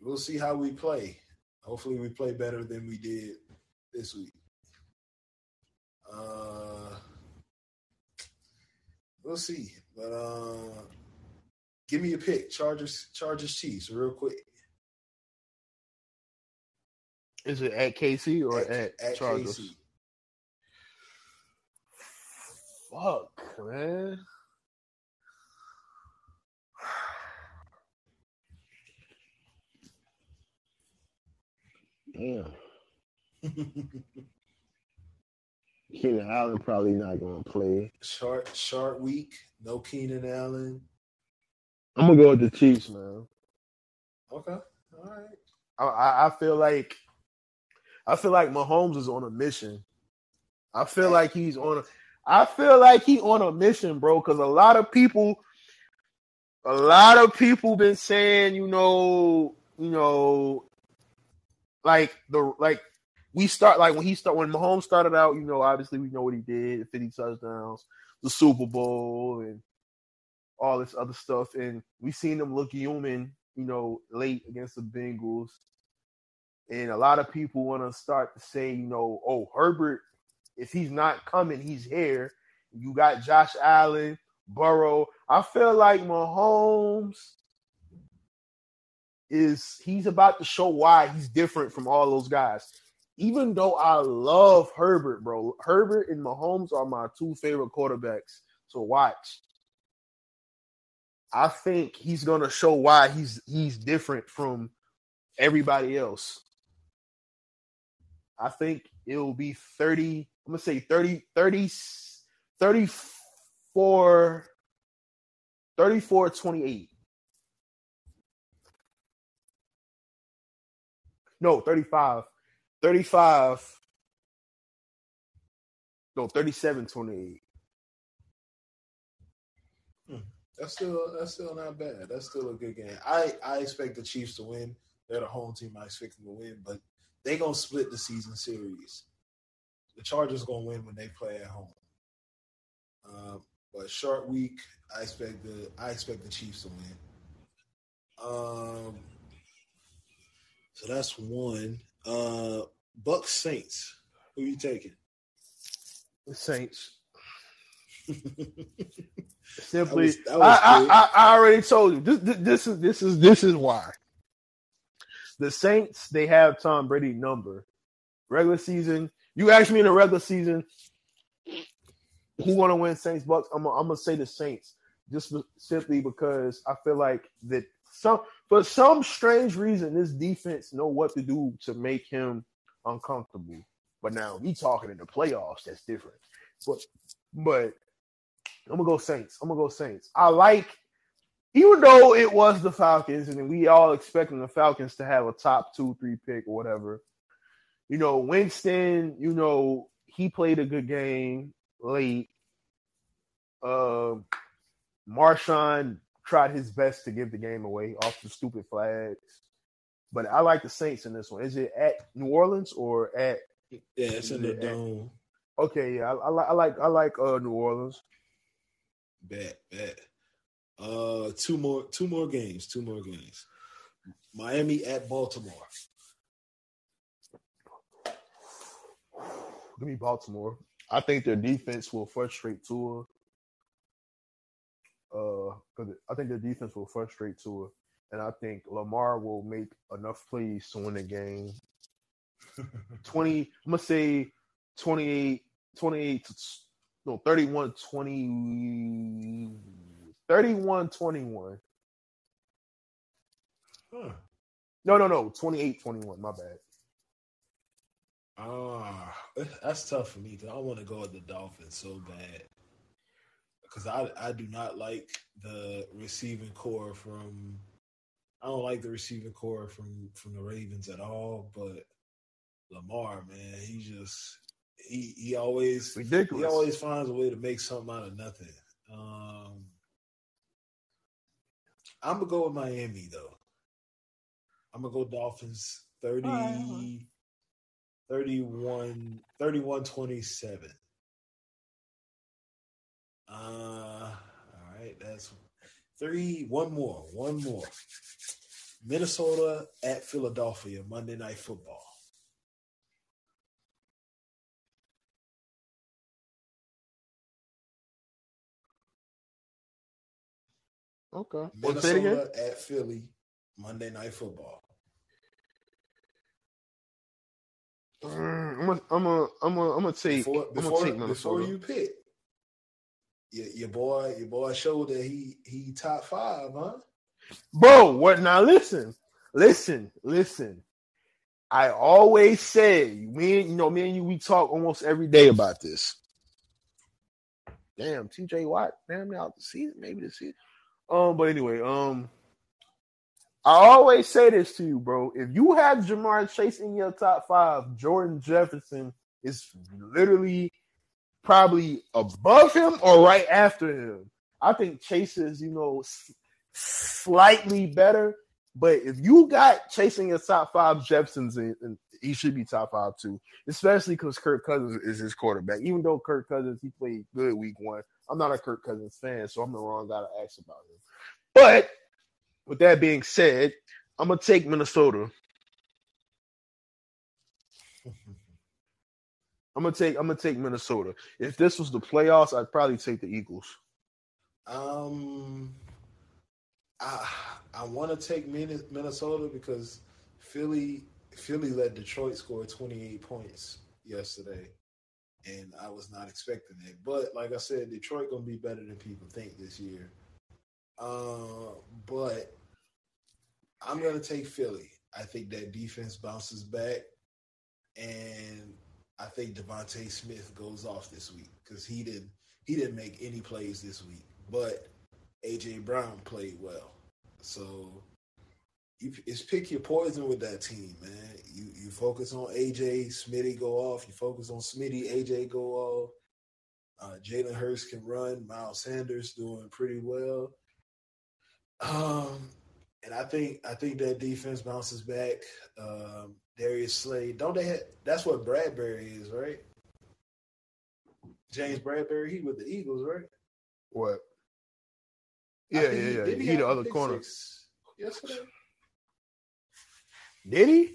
we'll see how we play. Hopefully, we play better than we did this week. Uh, we'll see. But uh, give me a pick. Chargers, Chargers, Chiefs, real quick. Is it at KC or at, at Chargers? KC. Fuck, man. Damn. Keenan Allen probably not gonna play. short, short week. No Keenan Allen. I'm gonna go with the Chiefs, man. Okay, all right. I, I, I feel like I feel like Mahomes is on a mission. I feel like he's on a I feel like he on a mission, bro, because a lot of people a lot of people been saying, you know, you know, like the like we start like when he start when Mahomes started out, you know, obviously we know what he did, 50 touchdowns, the Super Bowl and all this other stuff. And we seen him look human, you know, late against the Bengals. And a lot of people want to start to say, you know, oh, Herbert, if he's not coming, he's here. You got Josh Allen, Burrow. I feel like Mahomes is he's about to show why he's different from all those guys. Even though I love Herbert, bro, Herbert and Mahomes are my two favorite quarterbacks. to watch. I think he's gonna show why he's he's different from everybody else. I think it'll be 30, I'm gonna say 30, 30, 34, 34, 28. No, 35. 35. No, 37, 28. Hmm. That's still that's still not bad. That's still a good game. I I expect the Chiefs to win. They're the home team. I expect them to win, but they gonna split the season series. The Chargers gonna win when they play at home. Um, but short week, I expect the I expect the Chiefs to win. Um, so that's one. Uh, Bucks Saints. Who you taking? The Saints. That Simply, was- that was I, I. I, I already told you this, this. This is this is this is why. The Saints, they have Tom Brady number. Regular season, you ask me in the regular season, who want to win Saints Bucks? I'm gonna, say the Saints, just simply because I feel like that some for some strange reason this defense know what to do to make him uncomfortable. But now we talking in the playoffs, that's different. But but I'm gonna go Saints. I'm gonna go Saints. I like, even though it was the Falcons, and we all expecting the Falcons to have a top two, three pick or whatever. You know, Winston. You know, he played a good game late. Uh, Marshon tried his best to give the game away off the stupid flags. But I like the Saints in this one. Is it at New Orleans or at? Yeah, it's in the dome. Okay, yeah, I, I, like I like I like uh, New Orleans. Bet, bet. Uh, two more, two more games, two more games. Miami at Baltimore. Give me Baltimore. I think their defense will frustrate Tua. Uh, because I think their defense will frustrate Tua, and I think Lamar will make enough plays to win the game. Twenty, I'm gonna say 28, 28 to no 31 20 31 21 Huh. no no no 28 21 my bad Ah, that's tough for me because I want to go with the Dolphins so bad. Because I I do not like the receiving corps from. I don't like the receiving corps from from the Ravens at all. But Lamar, man, he just he he always Ridiculous. he always finds a way to make something out of nothing. Um, I'm gonna go with Miami though. I'm gonna go Dolphins 30, All right. 31, 31 27. Uh, all right, that's three. One more, one more. Minnesota at Philadelphia, Monday Night Football. Okay. Well, say Minnesota at Philly, Monday Night Football. Mm, I'm gonna I'm gonna I'm gonna I'm gonna take Before, I'm before, gonna take before Minnesota you pick, your, your boy, your boy showed that he he top five, huh? bro what now listen listen listen. I always say me you know me and you we talk almost every day about this. Damn TJ Watt damn now the season maybe the season um but anyway um I always say this to you, bro. If you have Ja'Marr Chase in your top five, Jordan Jefferson is literally probably above him or right after him. I think Chase is, you know, slightly better. But if you got chasing your top five, Jefferson's in, in- he should be top five too, especially because Kirk Cousins is his quarterback. Even though Kirk Cousins he played good week one, I'm not a Kirk Cousins fan, so I'm the wrong guy to ask about him. But with that being said, I'm gonna take Minnesota. I'm gonna take I'm gonna take Minnesota. If this was the playoffs, I'd probably take the Eagles. Um, I I want to take Minnesota because Philly Philly let Detroit score 28 points yesterday, and I was not expecting it. But like I said, Detroit gonna be better than people think this year. Uh, but I'm gonna take Philly. I think that defense bounces back, and I think DeVonta Smith goes off this week because he didn't he didn't make any plays this week, but AJ Brown played well. So you, it's pick your poison with that team, man. You you focus on AJ, Smitty go off. You focus on Smitty, AJ go off. Uh, Jalen Hurts can run. Miles Sanders doing pretty well. Um, and I think I think that defense bounces back. Um, Darius Slay, don't they? Have, that's what Bradberry is, right? James Bradberry, he with the Eagles, right? What? I Yeah, think yeah, yeah. He, the other corner. yesterday. Did he?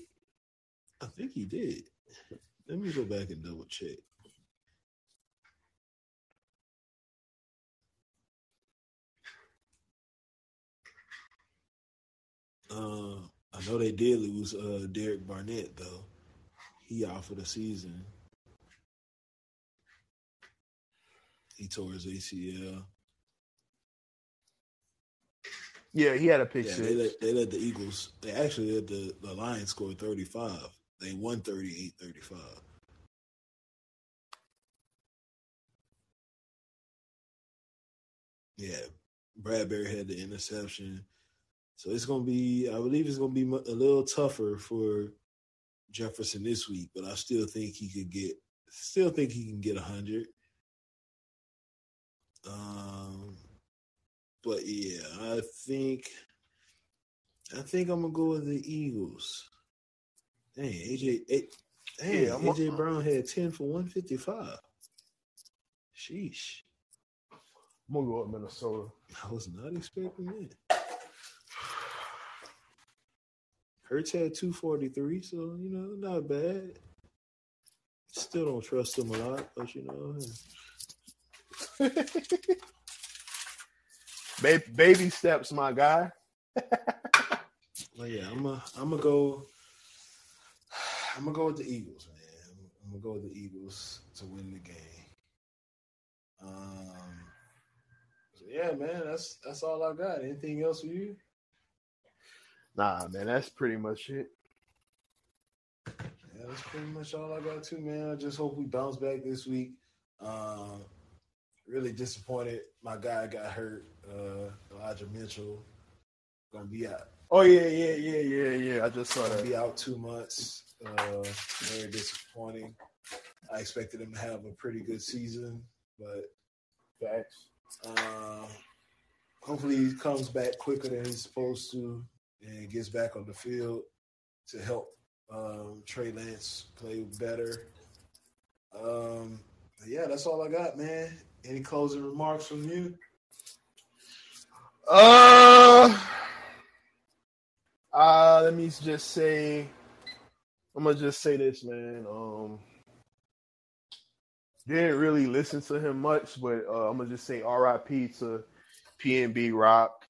I think he did. Let me go back and double check. Uh, I know they did lose uh, Derek Barnett though. He out for the season. He tore his ACL. Yeah, he had a pick Yeah, six. they let, they let the Eagles. They actually let the the Lions score thirty five. They won 38-35. Yeah, Bradberry had the interception, so it's gonna be. I believe it's gonna be a little tougher for Jefferson this week, but I still think he could get. Still think he can get hundred. Um, but yeah, I think. I think I'm gonna go with the Eagles. Dang, AJ, dang, Yeah, I'm- AJ Brown had ten for one fifty five. Sheesh, I'm gonna go with Minnesota. I was not expecting that. Hurts had two forty three, so you know, not bad. Still don't trust him a lot, but you know, Ba- baby steps, my guy. But yeah, I'm gonna I'm gonna go. I'm gonna go with the Eagles, man. I'm gonna go with the Eagles to win the game. Um. so yeah, man. That's that's all I got. Anything else for you? Nah, man, that's pretty much it. Yeah, that's pretty much all I got too, man. I just hope we bounce back this week. Um, really disappointed. My guy got hurt. Uh, Elijah Mitchell gonna be out. Oh yeah, yeah, yeah, yeah, yeah. I just saw Gonna that. be out two months. Uh, very disappointing. I expected him to have a pretty good season, but Facts. uh, hopefully he comes back quicker than he's supposed to and gets back on the field to help um, Trey Lance play better. Um, yeah, that's all I got, man. Any closing remarks from you? Uh, uh, let me just say, I'm gonna just say this, man. Um, didn't really listen to him much, but uh, I'm gonna just say R.I.P. to PNB Rock.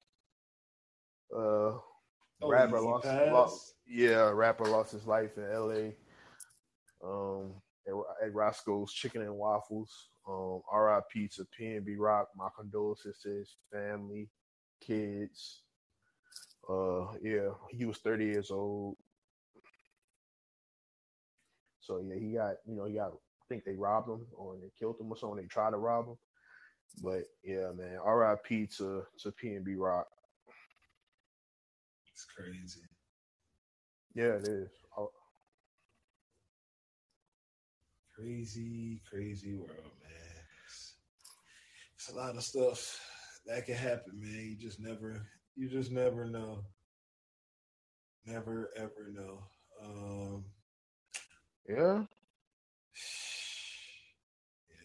Uh, Oh, rapper lost, lost, yeah, rapper lost his life in L.A. Um, at, at Roscoe's Chicken and Waffles. Um, R.I.P. to PNB Rock. My condolences to his family kids. Uh, yeah, he was 30 years old. So yeah, he got you know he got. I think they robbed him or they killed him or something. They tried to rob him. But yeah, man, R.I.P. to to PNB Rock. It's crazy. Yeah, it is. Oh, Crazy, crazy world, man. It's, it's a lot of stuff that can happen, man. You just never, you just never know. Never ever know. Um, yeah,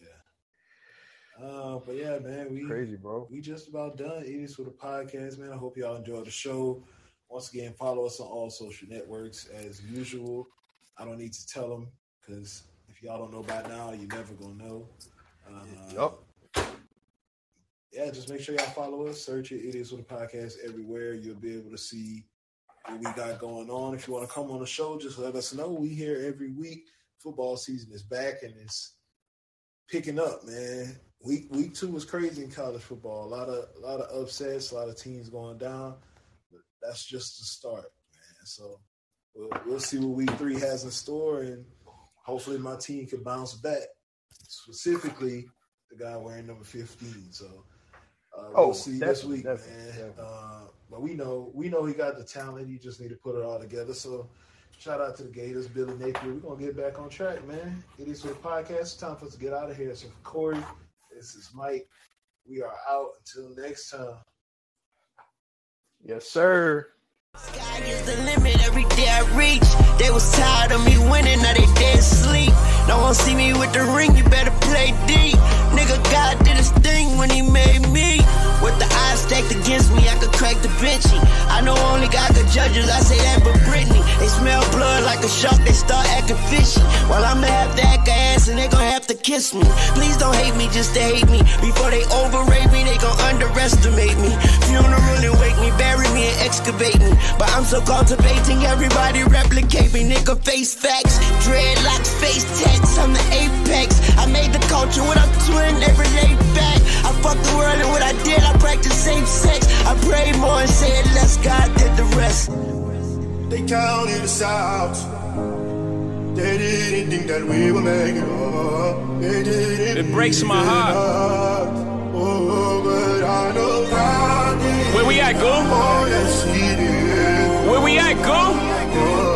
yeah. Uh, but yeah, man, we crazy, bro. we just about done. It is for the podcast, man. I hope y'all enjoyed the show. Once again, follow us on all social networks as usual. I don't need to tell them because if y'all don't know by now, you're never gonna know. Uh, Yup. Yeah, just make sure y'all follow us. Search it. It is for the podcast everywhere. You'll be able to see what we got going on. If you want to come on the show, just let us know. We here every week. Football season is back and it's picking up, man. Week week two was crazy in college football. A lot of a lot of upsets, a lot of teams going down. But that's just the start, man. So we'll, we'll see what week three has in store, and hopefully my team can bounce back. Specifically, the guy wearing number fifteen. So uh, we'll Oh, see this week, man. Uh, but we know we know he got the talent. He just need to put it all together. So shout out to the Gators, Billy Napier. We're gonna get back on track, man. It is for the podcast. It's time for us to get out of here. So for Corey, this is Mike. We are out until next time. Yes, sir. Sky is the limit every day I reach. They was tired of me winning, now they dead sleep. No one see me with the ring, you better play deep. Nigga, God did his thing when he made me. With the odds stacked against me, I could crack the benchy. I know only God could judge us, I say that but Britney. They smell blood like a shark, they start acting fishy. While I'ma have to act ass and they gon' have to kiss me. Please don't hate me just to hate me. Before they overrate me, they gon' underestimate me. Funeral and wake me, bury me and excavate excavating. But I'm so cultivating, everybody replicate me. Nigga, face facts, dreadlocks, face tats, I'm the apex. I made the culture what I'm twin every day back. I fucked the world and what I did, I practice safe sex. I more and God did the rest. They counted us out. They didn't think that we were making it. They didn't. It breaks my heart. Oh, but I know God Where we at, go? Where we at, go?